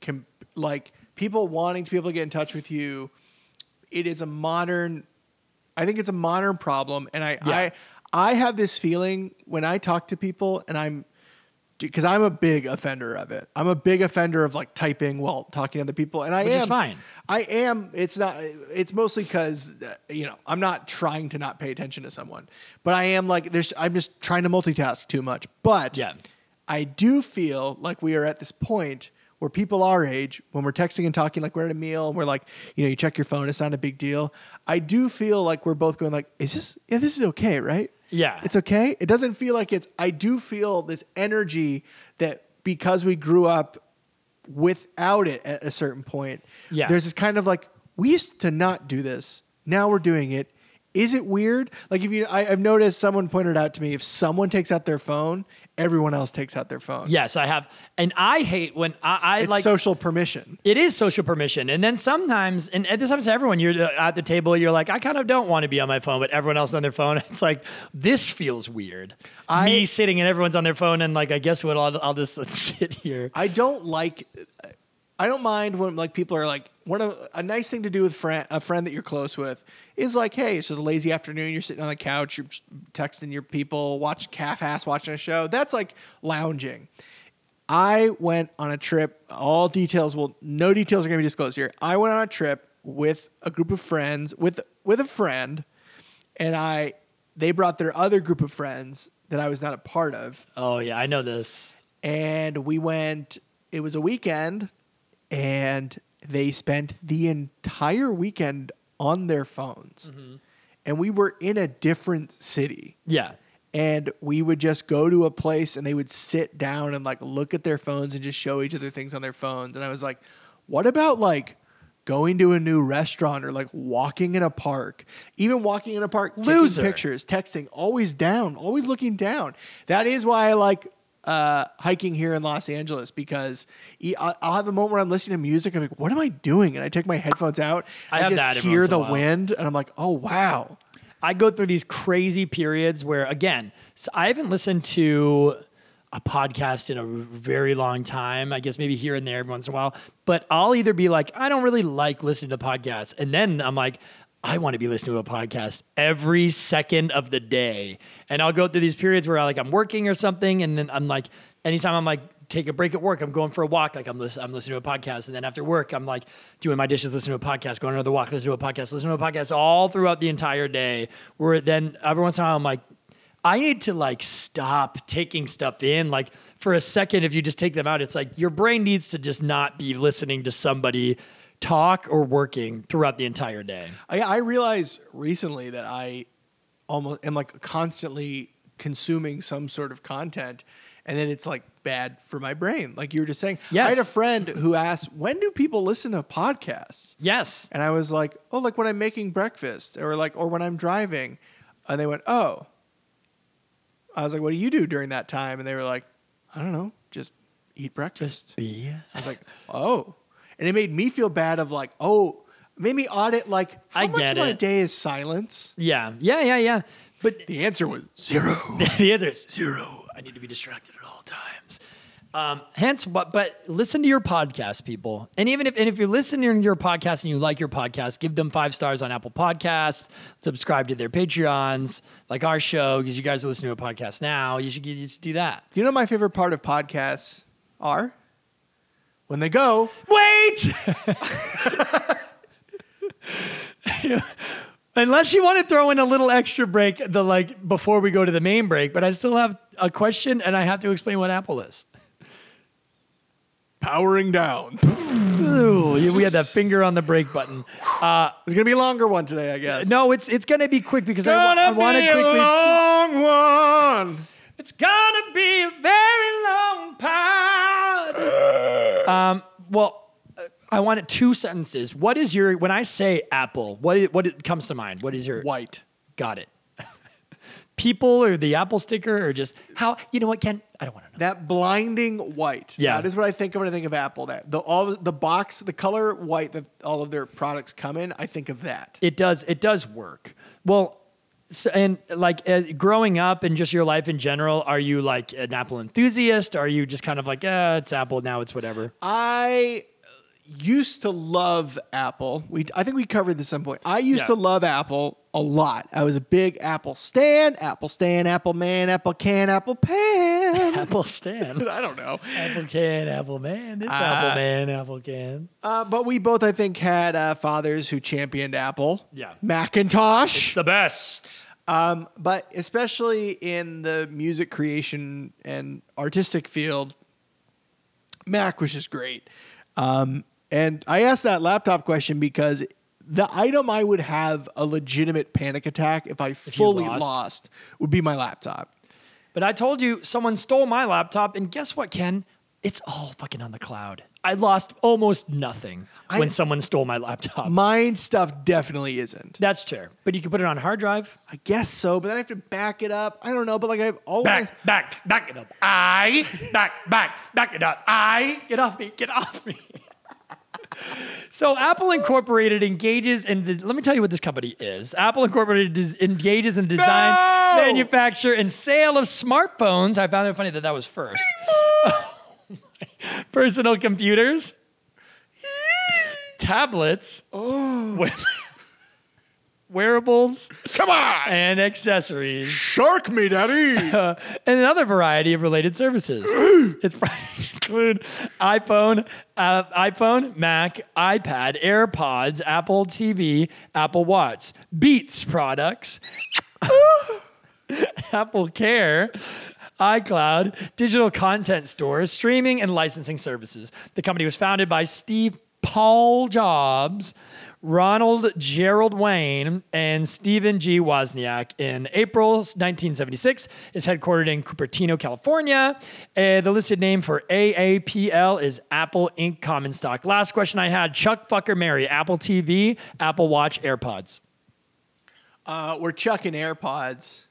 Com- like people wanting to be able to get in touch with you, it is a modern. I think it's a modern problem, and I
Yeah.
I I have this feeling when I talk to people, and I'm because I'm a big offender of it. I'm a big offender of like typing while talking to other people, and I
Which
am
fine.
I am. It's not. It's mostly because uh, you know I'm not trying to not pay attention to someone, but I am like there's. I'm just trying to multitask too much. But
Yeah.
I do feel like we are at this point where people our age, when we're texting and talking, like we're at a meal, and we're like, you know, you check your phone, it's not a big deal. I do feel like we're both going like, is this? Yeah, this is okay, right?
Yeah.
it's okay. It doesn't feel like it's. I do feel this energy that because we grew up without it at a certain point.
Yeah.
There's this kind of like we used to not do this. Now we're doing it. Is it weird? Like if you, I, I've noticed someone pointed out to me if someone takes out their phone, everyone else takes out their phone.
Yes, I have, and I hate when I, I
it's
like
social permission.
It is social permission. And then sometimes, and this happens to everyone, you're uh, at the table, you're like, I kind of don't want to be on my phone, but everyone else on their phone. It's like, this feels weird.
I-
Me sitting and everyone's on their phone, and like, I guess what, I'll, I'll just sit here.
I don't like. I don't mind when like people are like one of a nice thing to do with friend a friend that you're close with is like hey it's just a lazy afternoon you're sitting on the couch you're texting your people watch calf ass watching a show that's like lounging. I went on a trip. All details will no details are going to be disclosed here. I went on a trip with a group of friends with with a friend, and I they brought their other group of friends that I was not a part of
Oh, yeah, I know this.
and we went it was a weekend and they spent the entire weekend on their phones. Mm-hmm. And we were in a different city.
Yeah.
and we would just go to a place and they would sit down and like look at their phones and just show each other things on their phones. And i was like what about like going to a new restaurant or like walking in a park? Even walking in a park
Loser.
taking pictures texting always down always looking down. That is why i like uh, hiking here in Los Angeles because I'll have a moment where I'm listening to music and I'm like, what am I doing? And I take my headphones out.
I have
just hear
once in a
the wind and I'm like, oh wow.
I go through these crazy periods where, again, so I haven't listened to a podcast in a very long time. I guess maybe here and there every once in a while. But I'll either be like, I don't really like listening to podcasts. And then I'm like, I want to be listening to a podcast every second of the day. And I'll go through these periods where I like I'm working or something. And then I'm like, anytime I'm like, take a break at work. I'm going for a walk. Like I'm, listen, I'm listening to a podcast. And then after work, I'm like doing my dishes, listening to a podcast, going another walk, listening to a podcast, listening to a podcast all throughout the entire day. Where then every once in a while, I'm like, I need to like stop taking stuff in. Like for a second, if you just take them out, it's like your brain needs to just not be listening to somebody talk or working throughout the entire day.
I, I realized recently that I almost am like constantly consuming some sort of content, and then it's like bad for my brain. Like you were just saying. I had a friend who asked, "When do people listen to podcasts?"
Yes.
And I was like, "Oh, like when I'm making breakfast, or like, or when I'm driving." And they went, "Oh." I was like, "What do you do during that time?" And they were like, I don't know, just eat breakfast.
Just be.
I was like, oh. And it made me feel bad of like, oh, made me audit like how
I
much of my
it.
day is silence?
Yeah, yeah, yeah, yeah. But
The answer was zero.
the answer is zero. I need to be distracted at all times. Um, hence, but but listen to your podcast, people. And even if and if you're listening to your podcast and you like your podcast, give them five stars on Apple Podcasts. Subscribe to their Patreons, like our show, because you guys are listening to a podcast now. You should, you should do that.
Do you know my favorite part of podcasts are? When they go,
Wait. Unless you want to throw in a little extra break, the like before we go to the main break, but I still have a question and I have to explain what Apple is.
powering down.
Ooh, we had that finger on the brake button.
Uh, It's gonna be a longer one today, I guess.
No, it's it's gonna be quick because I, wa-
gonna
I want to
be a
quickly.
long one.
It's gonna be a very long pod. um, well, uh, I wanted two sentences. What is your when I say Apple? What what it comes to mind? What is your
White.
Got it. People or the Apple sticker or just how you know what Ken? I don't want to know.
That blinding white.
Yeah.
That is what I think of when I think of Apple. That the all the box, the color white that all of their products come in. I think of that.
It does. It does work. Well, so, and like uh, growing up and just your life in general, are you like an Apple enthusiast? Are you just kind of like, eh, it's Apple now, it's whatever?
I used to love Apple. We I think we covered this at some point. I used
Yeah.
to love Apple a lot. I was a big Apple stan, Apple stan, Apple man, Apple can, Apple pan.
Apple stand.
I don't know.
Apple can, Apple man. This Apple man, Apple can.
Uh, but we both, I think, had uh, fathers who championed Apple.
Yeah.
Macintosh.
The best.
Um, but especially in the music creation and artistic field, Mac was just great. Um, and I asked that laptop question because the item I would have a legitimate panic attack if I fully
lost?
lost. would be my laptop.
But I told you someone stole my laptop, and guess what, Ken? It's all fucking on the cloud. I lost almost nothing
I-
when someone stole my laptop.
Mine stuff definitely isn't.
That's true. But you can put it on hard drive.
I guess so, but then I have to back it up. I don't know, but like I've always
Back, back, back it up. I back, back, back it up. I get off me, get off me. so Apple Incorporated engages in the, let me tell you what this company is. Apple Incorporated des- engages in design,
No!
manufacture, and sale of smartphones. I found it funny that that was first. Personal computers, tablets, oh! wear- wearables,
come on,
and accessories
shark me, daddy.
and another variety of related services. its include iPhone, uh, iPhone, Mac, iPad, AirPods, Apple TV, Apple Watch, Beats products, Apple Care, iCloud, digital content stores, streaming and licensing services. The company was founded by Steve Paul Jobs, Ronald Gerald Wayne, and Stephen G. Wozniak in April 1976. Is headquartered in Cupertino, California. Uh, the listed name for AAPL is Apple Inc. Common Stock. Last question I had: Chuck Fucker Mary, Apple TV, Apple Watch, AirPods.
Uh, we're chucking AirPods.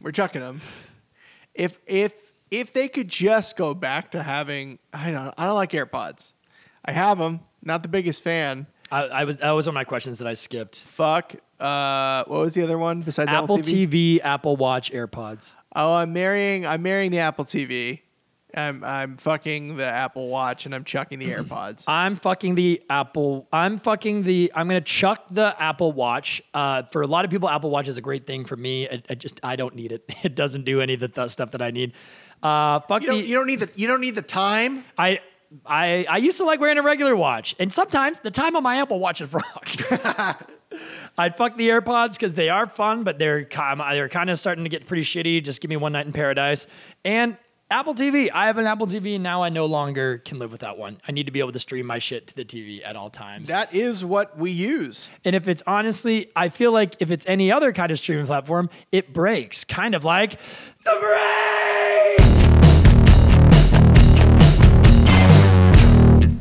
We're chucking them. If if if they could just go back to having, I don't I don't like AirPods. I have them. Not the biggest fan.
I, I was that was one of my questions that I skipped.
Fuck. Uh, what was the other one besides
Apple
Apple TV?
TV, Apple Watch, AirPods.
Oh, I'm marrying. I'm marrying the Apple TV. I'm I'm fucking the Apple Watch and I'm chucking the AirPods.
I'm fucking the Apple. I'm fucking the. I'm gonna chuck the Apple Watch. Uh, for a lot of people, Apple Watch is a great thing. For me, I, I just I don't need it. It doesn't do any of the th- stuff that I need. Uh, fuck
You don't
the.
you don't need the you don't need the time.
I. I, I used to like wearing a regular watch, and sometimes the time on my Apple Watch is wrong. I'd fuck the AirPods because they are fun, but they're um, they're kind of starting to get pretty shitty. Just give me one night in paradise. And Apple TV. I have an Apple TV, and now I no longer can live without one. I need to be able to stream my shit to the TV at all times.
That is what we use.
And if it's honestly, I feel like if it's any other kind of streaming platform, it breaks. Kind of like the break.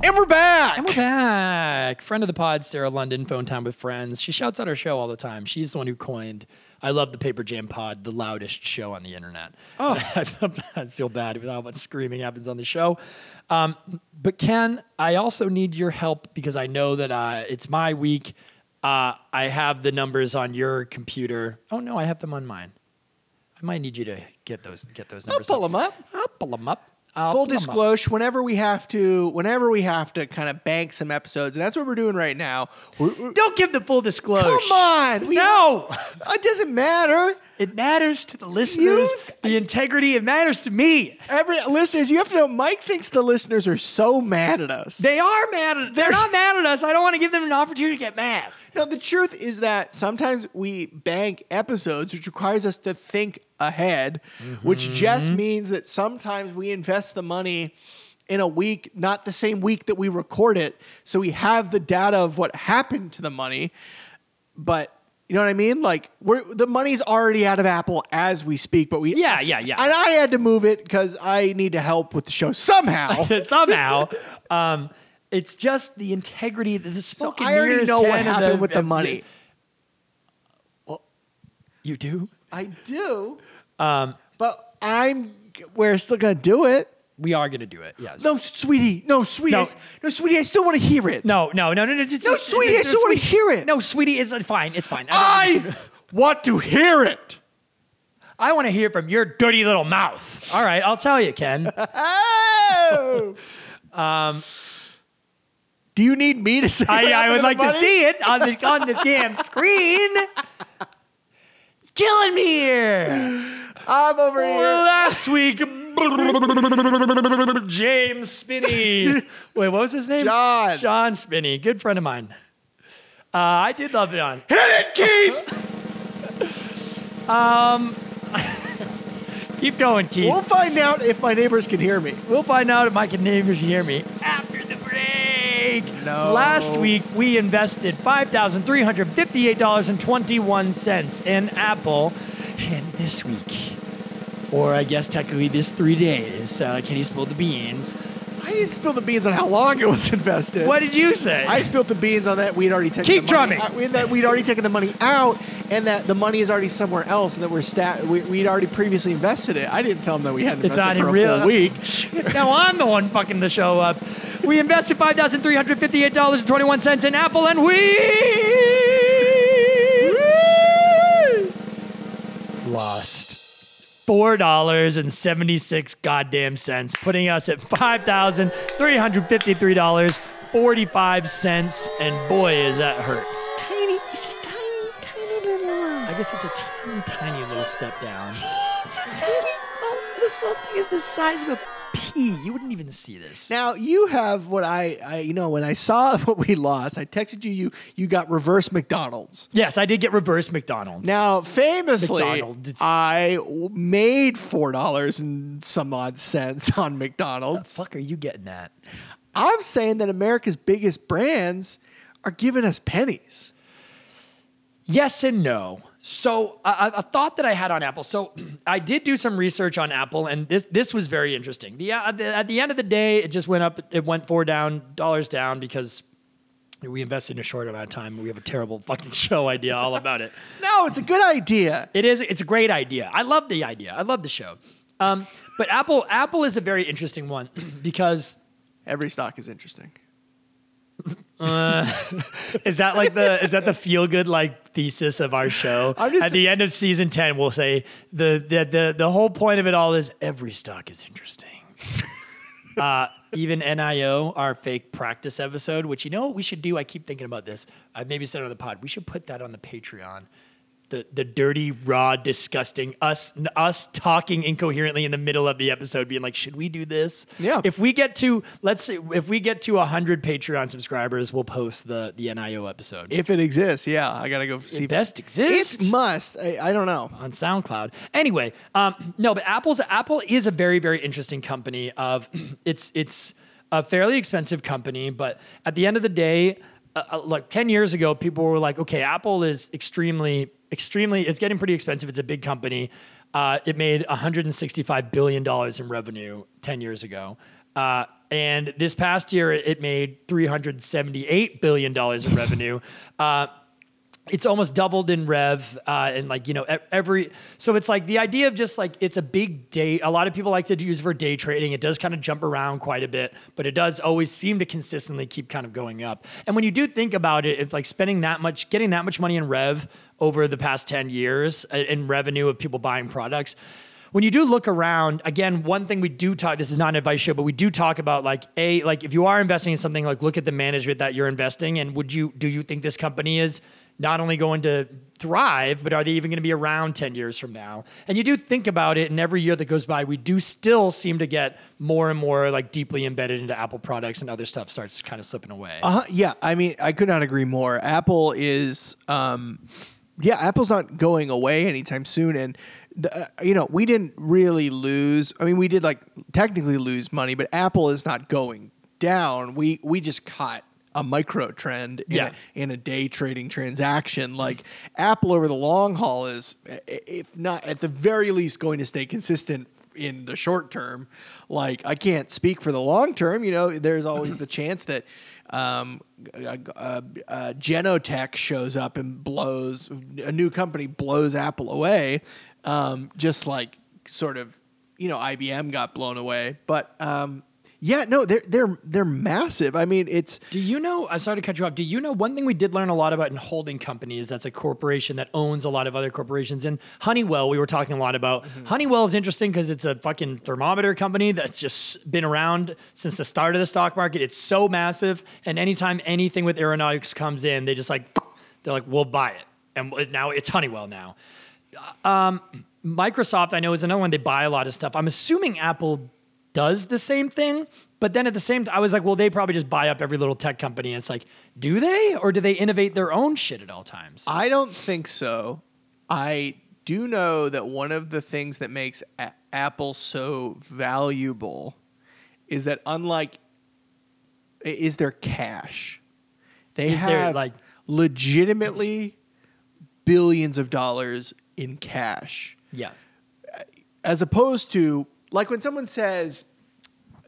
And we're back.
And we're back. Friend of the pod, Sarah London, Phone Time with Friends. She shouts out our show all the time. She's the one who coined I love the Paper Jam Pod, the loudest show on the internet. Oh, I feel bad with how much screaming happens on the show. Um, but Ken, I also need your help because I know that uh, it's my week. Uh, I have the numbers on your computer. Oh no, I have them on mine. I might need you to get those get those numbers.
I'll pull them up.
I'll pull them up. I'll
Full
pull 'em up.
disclosure, whenever we have to, whenever we have to kind of bank some episodes, and that's what we're doing right now. We're, we're-
Don't give the full disclosure.
come on, we,
No.
it doesn't matter.
It matters to the listeners.
Youth-
the integrity. It matters to me.
Every listeners, you have to know. Mike thinks the listeners are so mad at us.
They are mad. At, they're
They're-
not mad at us. I don't want to give them an opportunity to get mad.
No, the truth is that sometimes we bank episodes, which requires us to think ahead, which just means that sometimes we invest the money in a week, not the same week that we record it. So we have the data of what happened to the money, but you know what I mean? Like we're the money's already out of Apple as we speak, but we
Yeah, yeah, yeah.
And I had to move it because I need to help with the show somehow.
Somehow, um, it's just the integrity. That the
so
spoken
I already know what happened with the money.
Well, You do.
I do. Um, but I'm we're still gonna do it.
We are gonna do it. Yes.
No, sweetie. No, sweetie.
No.
No, sweetie. I still want to hear it.
No. No. No. No. No.
No, sweetie, I still wanna hear it.
No, sweetie. It's fine. It's fine.
I want to hear it.
I want to hear from your dirty little mouth. All right, I'll tell you, Ken.
Oh. um. Do you need me to say?
I, I would like to see it on the on the damn screen. Killing me here.
I'm over here.
Last week, James Spinney. Wait, what was his name?
John.
John Spinney, good friend of mine. Uh, I did love John.
Hit it, Keith.
Um, keep going, Keith.
we'll find out if my neighbors can hear me.
We'll find out if my neighbors can hear me after the break.
No.
Last week, we invested $5,358.21 in Apple. And this week, or I guess technically this three days, uh, Kenny spilled the beans.
I didn't spill the beans on how long it was invested.
What did you say?
I spilled the beans on that we'd already taken
Keep
the money
drumming.
out- we- that we'd already taken the money out and that the money is already somewhere else and that we're stat we, we'd already previously invested it. I didn't tell them that we hadn't
it's
invested
not
for a
real.
full week.
now I'm the one fucking the show up. We invested five thousand three hundred fifty-eight dollars and twenty-one cents in Apple, and we lost four dollars and seventy-six goddamn cents, putting us at five thousand three hundred fifty-three dollars forty-five cents. And boy, is that hurt.
Tiny, it's a tiny, tiny little amount.
I guess it's a teeny tiny little step down.
Oh,
This little thing is the size of a pea. You wouldn't even see this.
Now you have what I, I, you know, when I saw what we lost, I texted you. You, you got reverse McDonald's.
Yes, I did get reverse McDonald's.
Now, famously,
McDonald's.
I made four dollars and some odd cents on McDonald's.
What the fuck are you getting at?
I'm saying that America's biggest brands are giving us pennies.
Yes and no. So a, a- thought that I had on Apple. So I did do some research on Apple, and this this was very interesting. The, at, the, at the end of the day, it just went up. It went four down dollars down because we invested in a short amount of time. We have a terrible fucking show idea all about it.
No, it's a good idea.
It is. It's a great idea. I love the idea. I love the show. Um, but Apple Apple is a very interesting one because
Every stock is interesting.
Is that like the is that the feel good like thesis of our show?
Just-
At the end of season ten, we'll say the the the, the whole point of it all is every stock is interesting. uh, even NIO, our fake practice episode, which you know what we should do. I keep thinking about this. I've maybe said it on the pod. We should put that on the Patreon. The, the dirty, raw, disgusting us us talking incoherently in the middle of the episode, being like, "Should we do this?"
Yeah.
If we get to let's say if we get to hundred Patreon subscribers, we'll post the the NIO episode.
If it exists, yeah, I gotta go see.
it best exists
It must. I, I don't know.
on SoundCloud. Anyway, um, no, but Apple's Apple is a very very interesting company. Of it's it's a fairly expensive company, but at the end of the day, uh, uh, like ten years ago, people were like, okay, Apple is extremely extremely. It's getting pretty expensive. It's a big company. Uh, it made 165 billion dollars in revenue ten years ago. Uh, and this past year, it made $378 billion in revenue. Uh, it's almost doubled in rev uh, and like you know every so it's like the idea of just like it's a big day a lot of people like to use it for day trading it does kind of jump around quite a bit but it does always seem to consistently keep kind of going up and when you do think about it if like spending that much getting that much money in rev over the past 10 years uh, in revenue of people buying products when you do look around, again, one thing we do talk, this is not an advice show, but we do talk about like a like if you are investing in something, like look at the management that you're investing in. Would you do you think this company is not only going to thrive, but are they even going to be around 10 years from now? And you do think about it, and every year that goes by, we do still seem to get more and more like deeply embedded into Apple products and other stuff starts kind of slipping away.
Uh, yeah, I mean, I could not agree more. Apple is, um, yeah, Apple's not going away anytime soon, and the, uh, you know, we didn't really lose. I mean, we did like technically lose money, but Apple is not going down. We we just caught a micro trend in,
Yeah.
a, in a day trading transaction. Like Apple over the long haul is, if not at the very least, going to stay consistent in the short term. Like I can't speak for the long term. You know, there's always the chance that um, uh, uh, uh, Genotech shows up and blows a new company blows Apple away, um, just like sort of you know IBM got blown away. But um, yeah, no, they're they're they're massive. I mean, it's
Do you know? I'm sorry to cut you off. Do you know one thing we did learn a lot about in holding companies? That's a corporation that owns a lot of other corporations. And Honeywell, we were talking a lot about. Honeywell is interesting because it's a fucking thermometer company that's just been around since the start of the stock market. It's so massive, and anytime anything with aeronautics comes in, they just like they're like, we'll buy it, and now it's Honeywell now. Um, Microsoft, I know, is another one. They buy a lot of stuff. I'm assuming Apple does the same thing. But then at the same time, I was like, well, they probably just buy up every little tech company. And it's like, do they? Or do they innovate their own shit at all times?
I don't think so. I do know that one of the things that makes a- Apple so valuable is that unlike is their cash. They
Is there,
have
like-
legitimately billions of dollars in cash
yeah.
as opposed to like when someone says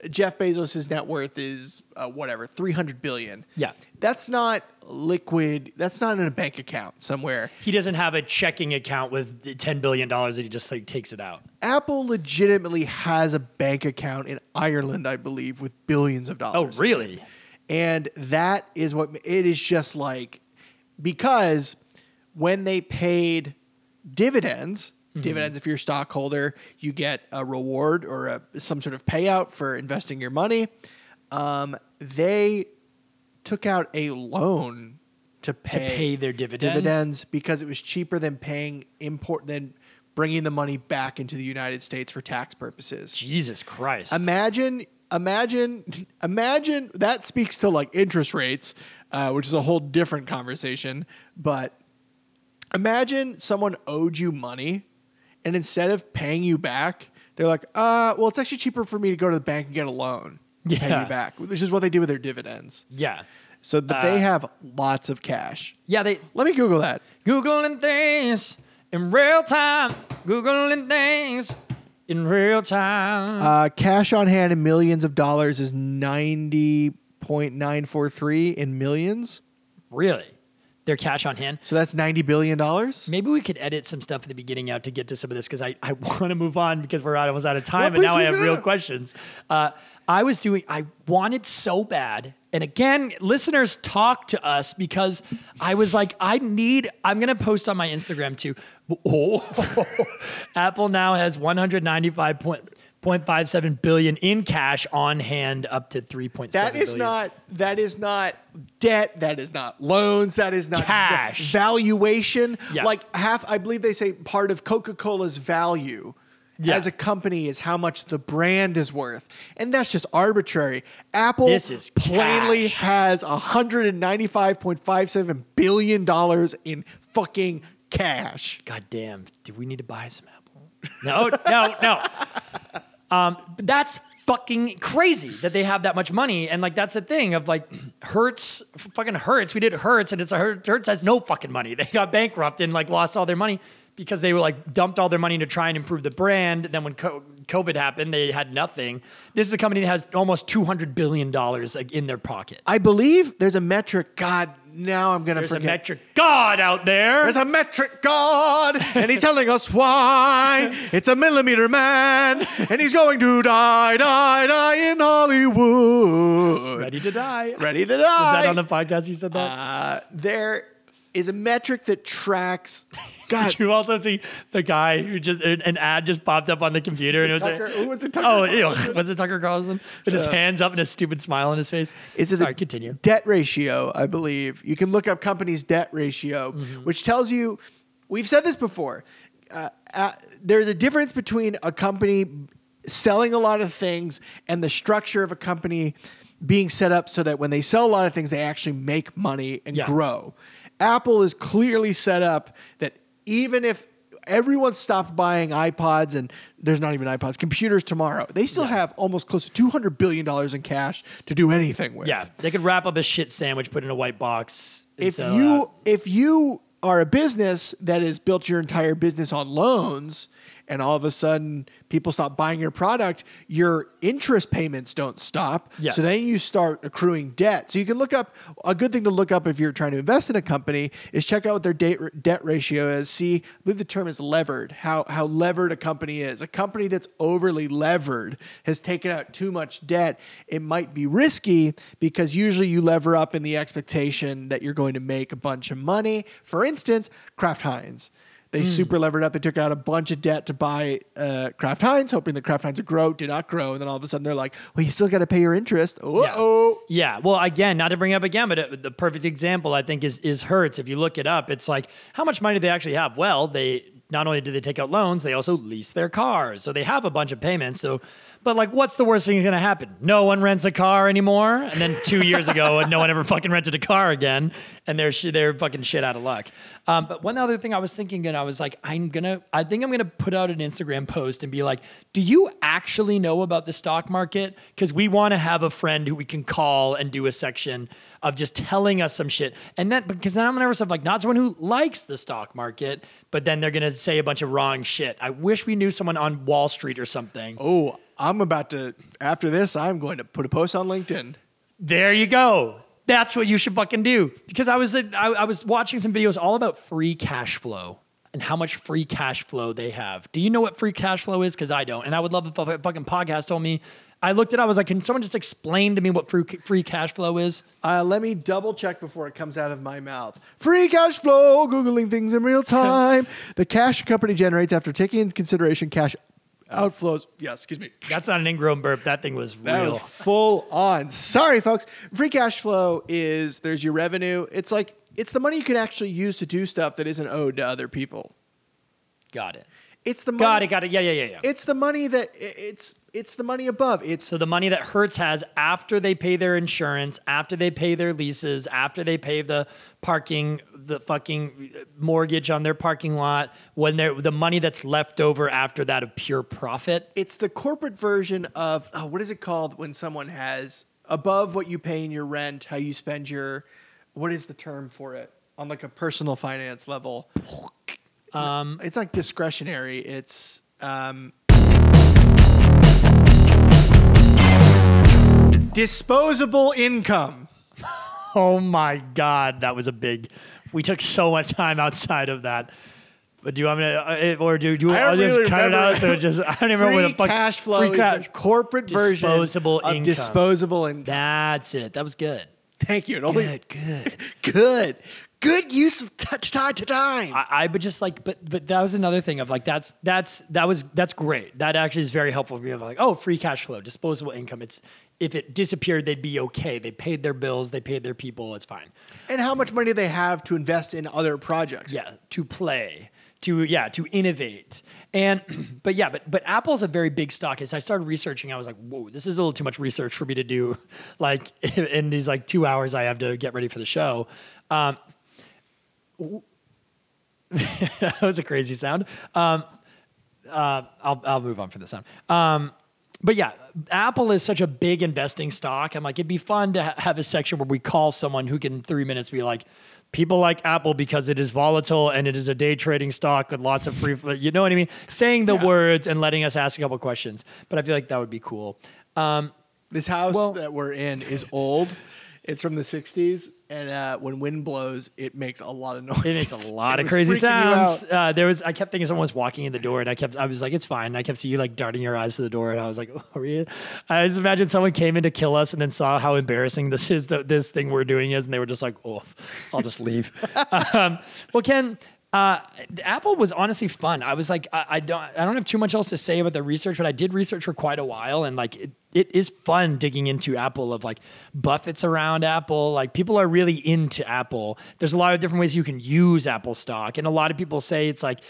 Jeff Bezos' net worth is uh, whatever 300 billion.
Yeah.
That's not liquid. That's not in a bank account somewhere.
He doesn't have a checking account with $10 billion that he just like takes it out.
Apple legitimately has a bank account in Ireland, I believe, with billions of dollars.
Oh, really?
And that is what it is just like because when they paid dividends,
Mm-hmm.
dividends if you're a stockholder, you get a reward or a, some sort of payout for investing your money. Um, they took out a loan to pay,
pay their dividends?
dividends because it was cheaper than paying import than bringing the money back into the United States for tax purposes.
Jesus Christ.
Imagine, imagine, imagine that speaks to like interest rates, uh, which is a whole different conversation. But imagine someone owed you money, and instead of paying you back, they're like, uh, well, it's actually cheaper for me to go to the bank and get a loan. to Pay you back, which is what they do with their dividends.
yeah.
So, but
Uh,
they have lots of cash.
Yeah, they
Let me Google that.
Googling things in real time. Googling things in real time.
Uh, cash on hand in millions of dollars is ninety point nine four three in millions.
really? Their cash on hand?
So that's ninety billion dollars.
Maybe we could edit some stuff at the beginning out to get to some of this because I, I want to move on because we're out, almost out of time and now I have real questions. Uh, I was doing, I wanted so bad. And again, listeners talk to us because I was like, I need, I'm going to post on my Instagram too. Oh, Apple now has 195.57 billion in cash on hand up to 3.7
That is
billion.
not. That is not debt. That is not loans. That is not
Cash.
valuation.
Yeah.
Like half. I believe they say part of Coca Cola's value.
Yeah.
As a company, is how much the brand is worth, and that's just arbitrary. Apple plainly
cash.
has hundred and ninety-five point five seven billion dollars in fucking cash.
God damn, do we need to buy some Apple? No, no, no. Um, that's fucking crazy that they have that much money. And like, that's the thing of like, Hertz, fucking Hertz. We did Hertz and it's a Hertz, Hertz has no fucking money. They got bankrupt and like lost all their money. Because they were like dumped all their money to try and improve the brand. Then when COVID happened, they had nothing. This is a company that has almost two hundred billion dollars like, in their pocket.
I believe there's a metric. God, now I'm gonna
There's a metric god out there.
There's a metric god, and he's telling us why. It's a millimeter man, and he's going to die, die, die in Hollywood.
ready to die.
Ready to die.
Was that on the podcast? You said that.
Uh, there is a metric that tracks. God,
Did you also see the guy who just an ad just popped up on the computer and it was
Tucker- who was it, Tucker
oh ew, was it Tucker Carlson with his hands up and a stupid smile on his face?
is it
Sorry, continue.
debt ratio? I believe you can look up companies' debt ratio,
Mm-hmm.
which tells you. We've said this before. Uh, uh, there's a difference between a company selling a lot of things and the structure of a company being set up so that when they sell a lot of things, they actually make money and
Yeah.
grow. Apple is clearly set up that even if everyone stopped buying iPods and there's not even iPods, computers tomorrow, they still have almost close to $200 billion in cash to do anything with.
Yeah, they could wrap up a shit sandwich, put it in a white box.
If you if you are a business that has built your entire business on loans and all of a sudden people stop buying your product, your interest payments don't stop.
Yes.
So then you start accruing debt. So you can look up a good thing to look up if you're trying to invest in a company is check out what their date, debt ratio is. See, I believe the term is levered. How how levered a company is. A company that's overly levered has taken out too much debt. It might be risky because usually you lever up in the expectation that you're going to make a bunch of money. For instance, Kraft Heinz. They super levered up. They took out a bunch of debt to buy uh, Kraft Heinz, hoping that Kraft Heinz would grow. Did not grow, and then all of a sudden they're like, "Well, you still got to pay your interest." Oh,
Yeah, well, again, not to bring it up again, but uh, the perfect example I think is is Hertz. If you look it up, it's like how much money do they actually have? Well, they not only do they take out loans, they also lease their cars, so they have a bunch of payments. So, but like, what's the worst thing that's gonna happen? No one rents a car anymore, and then two years ago, and no one ever fucking rented a car again, and they're sh- they're fucking shit out of luck. Um, but one other thing I was thinking, and I was like, I'm gonna, I think I'm gonna put out an Instagram post and be like, do you actually know about the stock market? Because we want to have a friend who we can call and do a section of just telling us some shit. And then, because then I'm gonna have like, not someone who likes the stock market, but then they're gonna say a bunch of wrong shit. I wish we knew someone on Wall Street or something.
oh! I'm about to. After this, I'm going to put a post on LinkedIn.
There you go. That's what you should fucking do. Because I was I, I was watching some videos all about free cash flow and how much free cash flow they have. Do you know what free cash flow is? Because I don't. And I would love if a fucking podcast told me. I looked it up. I was like, can someone just explain to me what free free cash flow is?
Uh, let me double check before it comes out of my mouth. Free cash flow, Googling things in real time. the cash a company generates after taking into consideration cash Oh. outflows. Yes, excuse me.
That's not an ingrown burp. That thing was real.
That was full on. Sorry, folks. Free cash flow is there's your revenue. It's like it's the money you can actually use to do stuff that isn't owed to other people.
got it.
It's the money,
Got it. Got it. Yeah, yeah, yeah, yeah.
It's the money that it's it's the money above. It's
So the money that Hertz has after they pay their insurance, after they pay their leases, after they pay the parking, the fucking uh, mortgage on their parking lot, when they're the money that's left over after that of pure profit.
it's the corporate version of oh, what is it called when someone has above what you pay in your rent, how you spend your what is the term for it on like a personal finance level? Um, it's like discretionary. It's um, disposable income.
Oh my god, that was a big. We took so much time outside of that. But do you want me to, uh, or do, do
I
I'll just cut it out? So just I don't even remember what the fuck.
cash flow
free
is the corporate version
Disposable
of
income.
disposable income.
That's it. That was good.
Thank you. It only-
Good, good.
good, good use of t- t- time to time.
I, I would just like, but but that was another thing of like that's that's that was that's great. That actually is very helpful for me. Of like, oh, free cash flow, disposable income. It's if it disappeared, they'd be okay. They paid their bills, they paid their people. It's fine.
and how much money do they have to invest in other projects.
Yeah, to play, to yeah, to innovate, and but yeah, but but Apple's a very big stock. As I started researching, I was like, whoa, this is a little too much research for me to do, like in these like two hours I have to get ready for the show. Um, that was a crazy sound. Um, uh, I'll I'll move on from the sound. Um, but yeah, Apple is such a big investing stock. I'm like, it'd be fun to ha- have a section where we call someone who can in three minutes be like, people like Apple because it is volatile and it is a day trading stock with lots of free, you know what I mean? Saying the words and letting us ask a couple questions. But I feel like that would be cool. Um,
This house
Well-
that we're in is old. It's from the '60s, and uh, when wind blows, it makes a lot of noise.
It makes a lot of crazy sounds. Uh, there was, I kept thinking someone was walking in the door, and I kept, I was like, it's fine. And I kept seeing you like darting your eyes to the door, and I was like, oh, are you? I just imagine someone came in to kill us, and then saw how embarrassing this is, the, this thing we're doing is, and they were just like, oh, I'll just leave. um, well, Ken. Uh, Apple was honestly fun. I was like, I, I don't, I don't have too much else to say about the research, but I did research for quite a while, and like, it, it is fun digging into Apple. Of like, Buffett's around Apple. Like, people are really into Apple. There's a lot of different ways you can use Apple stock, and a lot of people say it's like.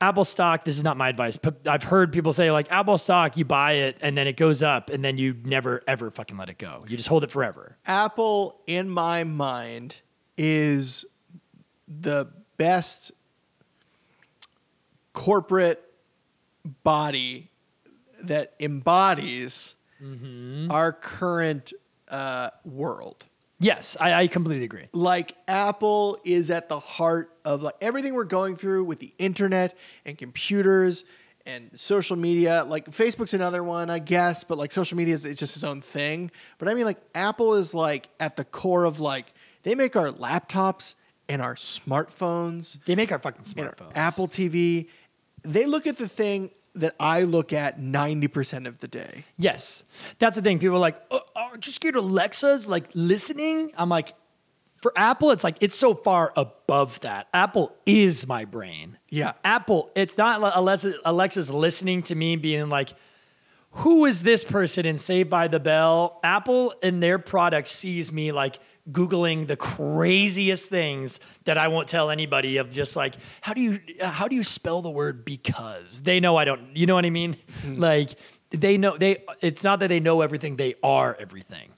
Apple stock, this is not my advice, but I've heard people say like Apple stock, you buy it and then it goes up and then you never ever fucking let it go. You just hold it forever.
Apple, in my mind, is the best corporate body that embodies our current uh, world.
Yes, I, I completely agree.
Like Apple is at the heart of like everything we're going through with the internet and computers and social media. Like Facebook's another one, I guess, but like social media is it's just its own thing. But I mean, like Apple is like at the core of like they make our laptops and our smartphones
They make our fucking
our
smartphones.
Apple TV. They look at the thing that I look at ninety percent of the day.
Yes, that's the thing. People are like, oh, oh, just get Alexa's like listening. I'm like, for Apple, it's like it's so far above that. Apple is my brain.
Yeah.
Apple. It's not Alexa, Alexa's listening to me being like, who is this person in Saved by the Bell? Apple and their product sees me like googling the craziest things that I won't tell anybody of just like how do you how do you spell the word because? They know I don't you know what I mean? Hmm. Like they know they it's not that they know everything they are everything.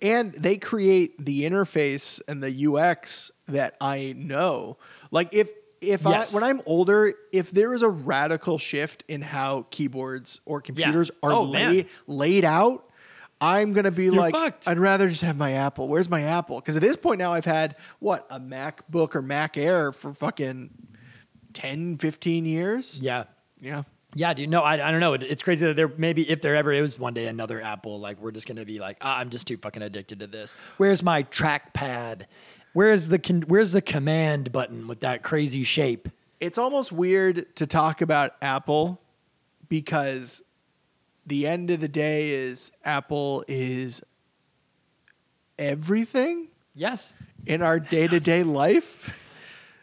And they create the interface and the UX that I know. Like if if
Yes.
I when I'm older, if there is a radical shift in how keyboards or computers are
Oh,
laid out, I'm gonna be like,
fucked.
I'd rather just have my Apple. Where's my Apple? Because at this point now, I've had what a MacBook or Mac Air for fucking 10, 15 years.
yeah
Yeah.
Yeah, dude. No, I, I don't know. It, it's crazy that there maybe if there ever is one day another Apple, like we're just gonna be like, ah, I'm just too fucking addicted to this. Where's my trackpad? Where's the con- where's the command button with that crazy shape?
it's almost weird to talk about Apple because the end of the day is Apple is everything
Yes.
in our day-to-day life.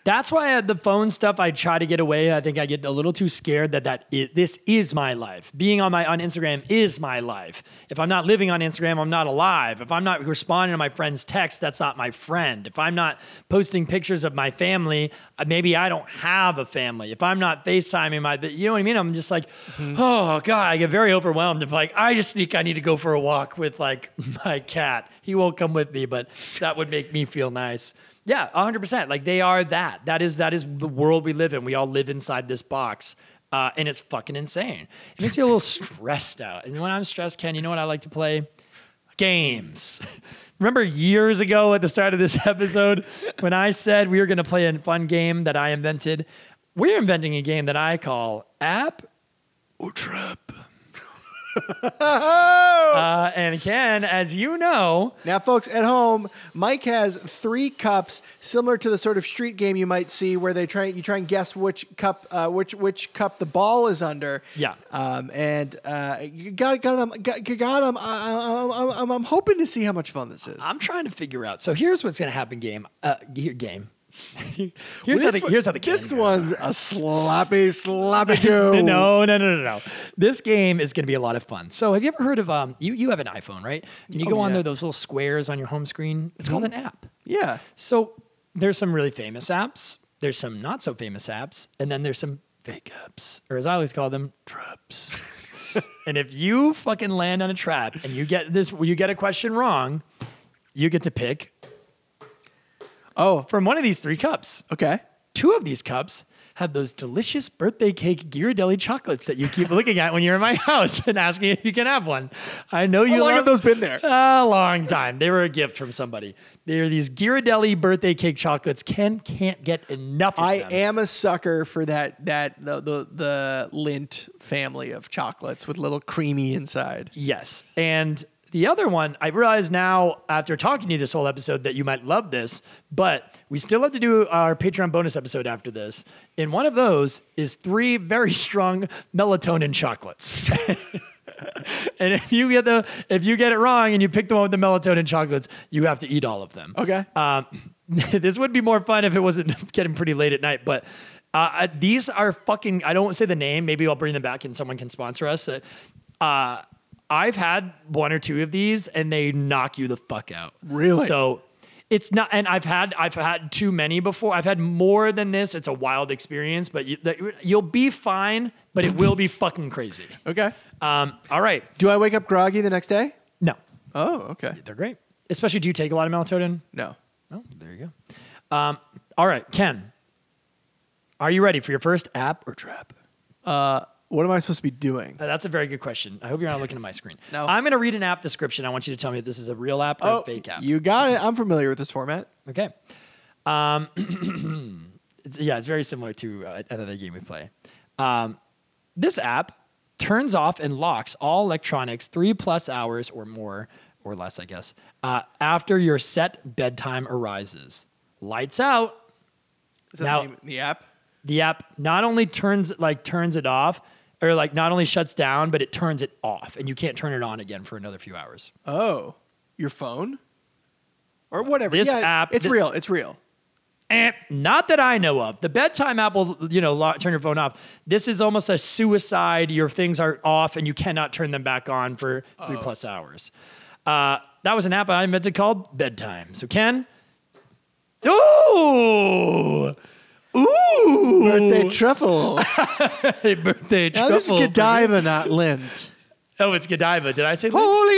That's why I, the phone stuff I try to get away. I think I get a little too scared that that is, this is my life. Being on my on Instagram is my life. If I'm not living on Instagram, I'm not alive. If I'm not responding to my friend's text, that's not my friend. If I'm not posting pictures of my family, uh, maybe I don't have a family. If I'm not FaceTiming my, you know what I mean? I'm just like, oh god, I get very overwhelmed. If like I just think I need to go for a walk with like my cat. He won't come with me, but that would make me feel nice. Yeah, 100%. Like they are that. That is that is the world we live in. We all live inside this box. Uh, and it's fucking insane. It makes you a little stressed out. And when I'm stressed, Ken, you know what I like to play? Games. Remember years ago at the start of this episode when I said we were going to play a fun game that I invented? We're inventing a game that I call App or Trap. uh, and Ken, as you know,
Now, folks at home, Mike has three cups, similar to the sort of street game you might see, where they try you try and guess which cup uh, which which cup the ball is under.
Yeah.
Um, and uh, you got got him got, got him. I, I, I'm, I'm hoping to see how much fun this is.
I'm trying to figure out. So here's what's going to happen. Game. Uh, here, game. here's
Well,
how
this
the
one-
here's how the
this one's a sloppy sloppy Joe.
No, no, no, no, no. This game is going to be a lot of fun. So, have you ever heard of um? You you have an iPhone, right? And you
Oh,
go on there, those little squares on your home screen. It's called an app.
Yeah.
So there's some really famous apps. There's some not so famous apps, and then there's some fake apps, or as I always call them, traps. and if you fucking land on a trap and you get this, you get a question wrong, you get to pick
Oh,
from one of these three cups.
okay.
Two of these cups have those delicious birthday cake Ghirardelli chocolates that you keep looking at when you're in my house and asking if you can have one. I know you
How long
love
have those been there?
a long time. They were a gift from somebody. They're these Ghirardelli birthday cake chocolates. Ken can't get enough of
I
them.
am a sucker for that that the, the the Lindt family of chocolates with little creamy inside.
Yes. And the other one, I realize now after talking to you this whole episode that you might love this, but we still have to do our Patreon bonus episode after this. And one of those is three very strong melatonin chocolates. and if you get the if you get it wrong and you pick the one with the melatonin chocolates, you have to eat all of them.
Okay.
Um, this would be more fun if it wasn't getting pretty late at night, but uh, these are fucking. I don't say the name. Maybe I'll bring them back and someone can sponsor us. Uh, Uh, I've had one or two of these, and they knock you the fuck out.
Really?
So it's not. And I've had I've had too many before. I've had more than this. It's a wild experience, but you, that- you'll be fine. But it will be fucking crazy.
Okay.
Um, all right.
Do I wake up groggy the next day?
No,
Oh, okay.
they're great. Especially, do you take a lot of melatonin?
No.
Oh, there you go. Um, all right, Ken. Are you ready for your first app or trap?
Uh, what am I supposed to be doing?
Uh, that's a very good question. I hope you're not looking at my screen.
No.
I'm going to read an app description. I want you to tell me if this is a real app or
Oh,
a fake app.
you got it. I'm familiar with this format.
Okay. Um, it's, yeah, it's very similar to uh, another game we play. Um, this app turns off and locks all electronics three plus hours or more, or less, I guess, uh, after your set bedtime arises. Lights out.
Is that
Now-
the, name, the app?
The app not only turns like turns it off, or like not only shuts down, but it turns it off, and you can't turn it on again for another few hours.
Oh, your phone? Or whatever.
This
yeah,
app-
It's
thi-
real. It's real.
And not that I know of. The bedtime app will, you know, lo- turn your phone off. This is almost a suicide. Your things are off and you cannot turn them back on for three plus hours. Uh, that was an app I invented called Bedtime. So, Ken. Ooh!
Birthday truffle.
Hey, birthday
now this is
truffle.
Godiva, not Lindt.
Oh, it's Godiva. Did I say that?
Holy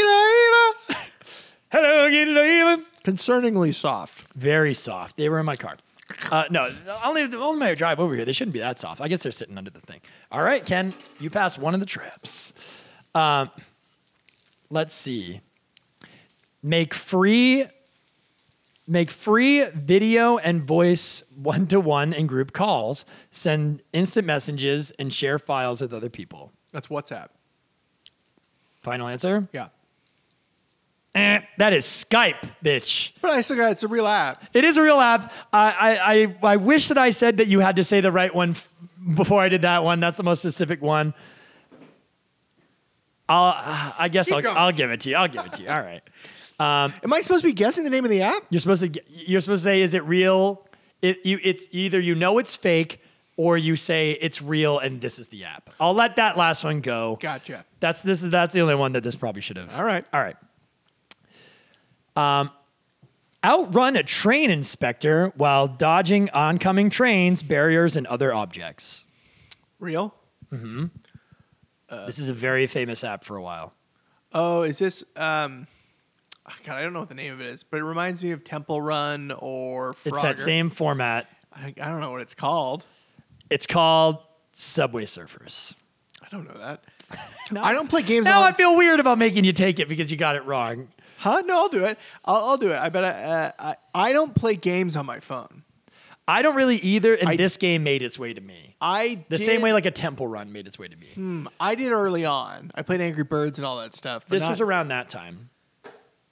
Godiva.
Hello, Godiva.
Concerningly soft.
Very soft. They were in my car. Uh, no, only only my drive over here. They shouldn't be that soft. I guess they're sitting under the thing. All right, Ken, you passed one of the traps. Um, let's see. Make free. Make free video and voice one to one and group calls. Send instant messages and share files with other people.
That's WhatsApp.
Final answer.
Yeah.
Eh, that is Skype, bitch.
But I still got it's a real app.
It is a real app. I, I, I, I wish that I said that you had to say the right one f- before I did that one. That's the most specific one. I'll, I guess I'll,
going.
I'll give it to you. I'll give it to you. All right.
Am I supposed to be guessing the name of the app?
You're supposed to. You're supposed to say, "Is it real?" It, you, it's either you know it's fake, or you say it's real, and this is the app. I'll let that last one go.
Gotcha.
That's this is that's the only one that this probably should have.
All right.
All right. Um, outrun a train inspector while dodging oncoming trains, barriers, and other objects.
Real? Hmm.
This is a very famous app for a while.
Oh, is this um oh, God, I don't know what the name of it is, but it reminds me of Temple Run or Frogger.
It's that same format.
I, I don't know what it's called.
It's called Subway Surfers.
I don't know that.
Now-
I don't play games
Now
on
I feel weird about making you take it because you got it wrong.
Huh? No, I'll do it. I'll, I'll do it. I bet I, uh, I I don't play games on my phone.
I don't really either, and
I-
this game made its way to me.
I
The
did,
same way like a Temple Run made its way to me.
Hmm, I did early on. I played Angry Birds and all that stuff.
This
not-
was around that time.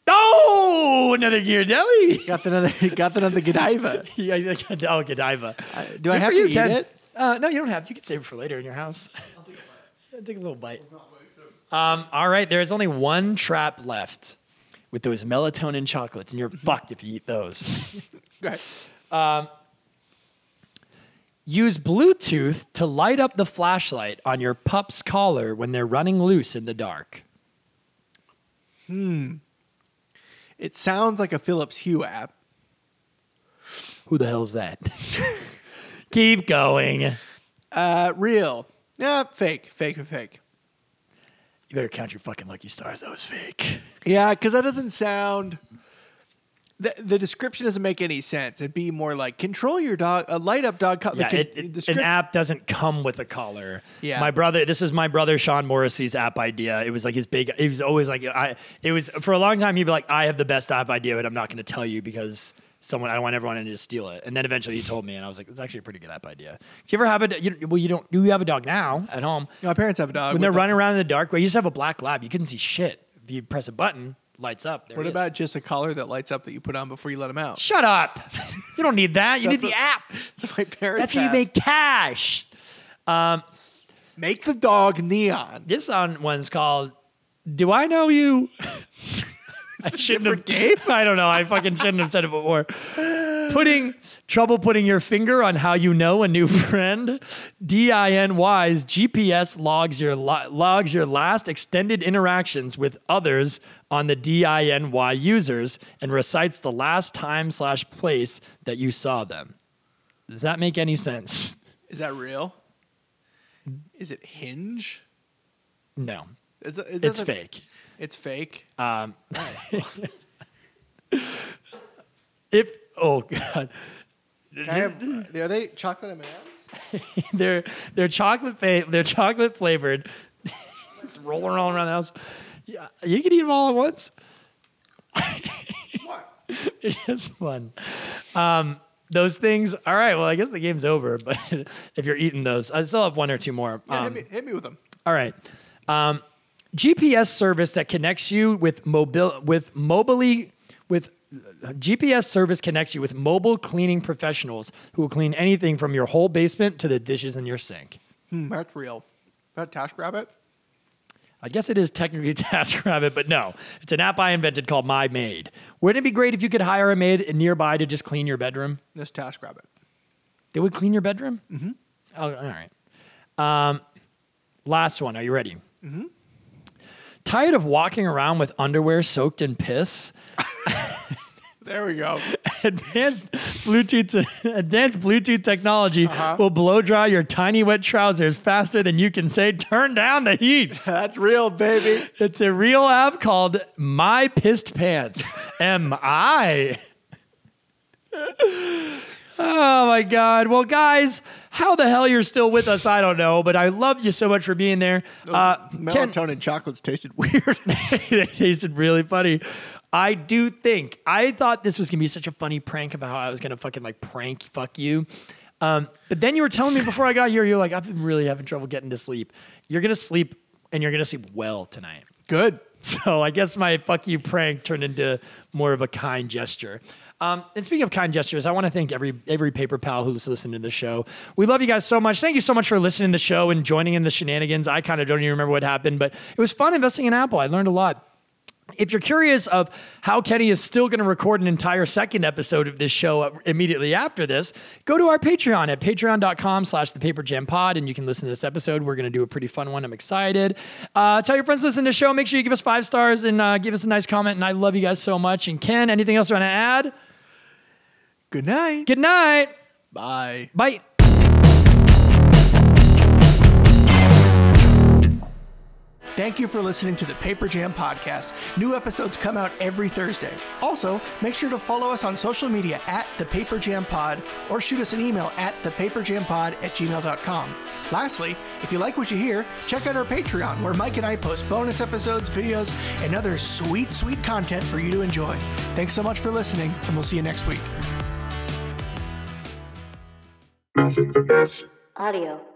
Oh, another Ghirardelli.
got another got another Godiva.
yeah, oh, Godiva.
Do I have
for
to
you,
eat
Ken.
it?
Uh, no, you don't have to. You can save it for later in your house. I'll Take a little bite. Um, all right, there's only one trap left with those melatonin chocolates, and you're fucked if you eat those.
Go ahead.
Use Bluetooth to light up the flashlight on your pup's collar when they're running loose in the dark.
It sounds like a Philips Hue app.
Who the hell's that? Keep going.
Uh, real. Yeah, fake, fake, fake.
You better count your fucking lucky stars. That was fake.
Yeah, because that doesn't sound. The, the description doesn't make any sense. It'd be more like control your dog, a light up dog. Co-
Yeah, it, it-
the
an app doesn't come with a collar.
Yeah.
my brother. This is my brother Sean Morrissey's app idea. It was like his big. It was always like I. It was for a long time. He'd be like, "I have the best app idea, but I'm not going to tell you because someone. I don't want everyone to just steal it." And then eventually he told me, and I was like, "It's actually a pretty good app idea." Do you ever have a? You, well, you don't. Do you have a dog now at home.
My parents have a dog.
when they're running around in the dark, well, you used to have a black lab. You couldn't see shit. If you press a button, lights up. There
What about just a collar that lights up that you put on before you let them out?
Shut up! you don't need that. You need the
a-
app.
That's my parents.
That's how you make cash.
Um, make the dog neon.
This on one's called "Do I Know You?" I shouldn't have. I don't know. I fucking shouldn't have said it before. Putting trouble putting your finger on how you know a new friend. DINY's GPS logs your lo- logs your last extended interactions with others on the DINY users and recites the last time slash place that you saw them. Does that make any sense?
Is that real? Is it Hinge?
No,
Is it, it
it's
doesn't-
fake.
It's fake.
Um, if oh god,
have- are they chocolate M&Ms?
they're they're chocolate fa- they're chocolate flavored. it's rolling all around the house. Yeah, you can eat them all at once. They're just fun. Um, those things. All right. Well, I guess the game's over. But if you're eating those, I still have one or two more.
Yeah,
Um,
hit, me, hit me with them.
all right. Um, GPS service that connects you with mobile with mobily with GPS service connects you with mobile cleaning professionals who will clean anything from your whole basement to the dishes in your sink.
Hmm, that's real. That Task TaskRabbit?
I guess it is technically TaskRabbit, but no, it's an app I invented called My Maid. Wouldn't it be great if you could hire a maid nearby to just clean your bedroom?
This TaskRabbit.
They would clean your bedroom. Mm-hmm. Oh, all right. Um, last one. Are you ready? Mm-hmm. Tired of walking around with underwear soaked in piss?
There we go.
Advanced Bluetooth advanced Bluetooth technology
Uh-huh.
will blow dry your tiny wet trousers faster than you can say turn down the heat.
That's real, baby.
It's a real app called My Pissed Pants. M I. Oh my God. Well, guys, how the hell you're still with us, I don't know, but I love you so much for being there. Uh, Ken-
Melatonin chocolates tasted weird.
they tasted really funny. I do think I thought this was gonna be such a funny prank about how I was gonna fucking like prank fuck you. Um, but then you were telling me before I got here, you're like, I've been really having trouble getting to sleep. You're gonna sleep and you're gonna sleep well tonight.
Good.
So I guess my fuck you prank turned into more of a kind gesture. Um, and speaking of kind gestures, I want to thank every every paper pal who's listening to the show. We love you guys so much. Thank you so much for listening to the show and joining in the shenanigans. I kind of don't even remember what happened, but it was fun investing in Apple. I learned a lot. If you're curious of how Kenny is still going to record an entire second episode of this show immediately after this, go to our Patreon at patreon.com slash the paper jam pod and you can listen to this episode. We're going to do a pretty fun one. I'm excited. Uh, tell your friends to listen to the show. Make sure you give us five stars and uh, give us a nice comment. And I love you guys so much. And Ken, anything else you want to add?
Good night.
Good night.
Bye.
Bye.
Thank you for listening to the Paper Jam Podcast. New episodes come out every Thursday. Also, make sure to follow us on social media at the Paper Jam Pod or shoot us an email at thepaperjampod at gmail.com. Lastly, if you like what you hear, check out our Patreon where Mike and I post bonus episodes, videos, and other sweet, sweet content for you to enjoy. Thanks so much for listening, and we'll see you next week.
Music for.
Audio.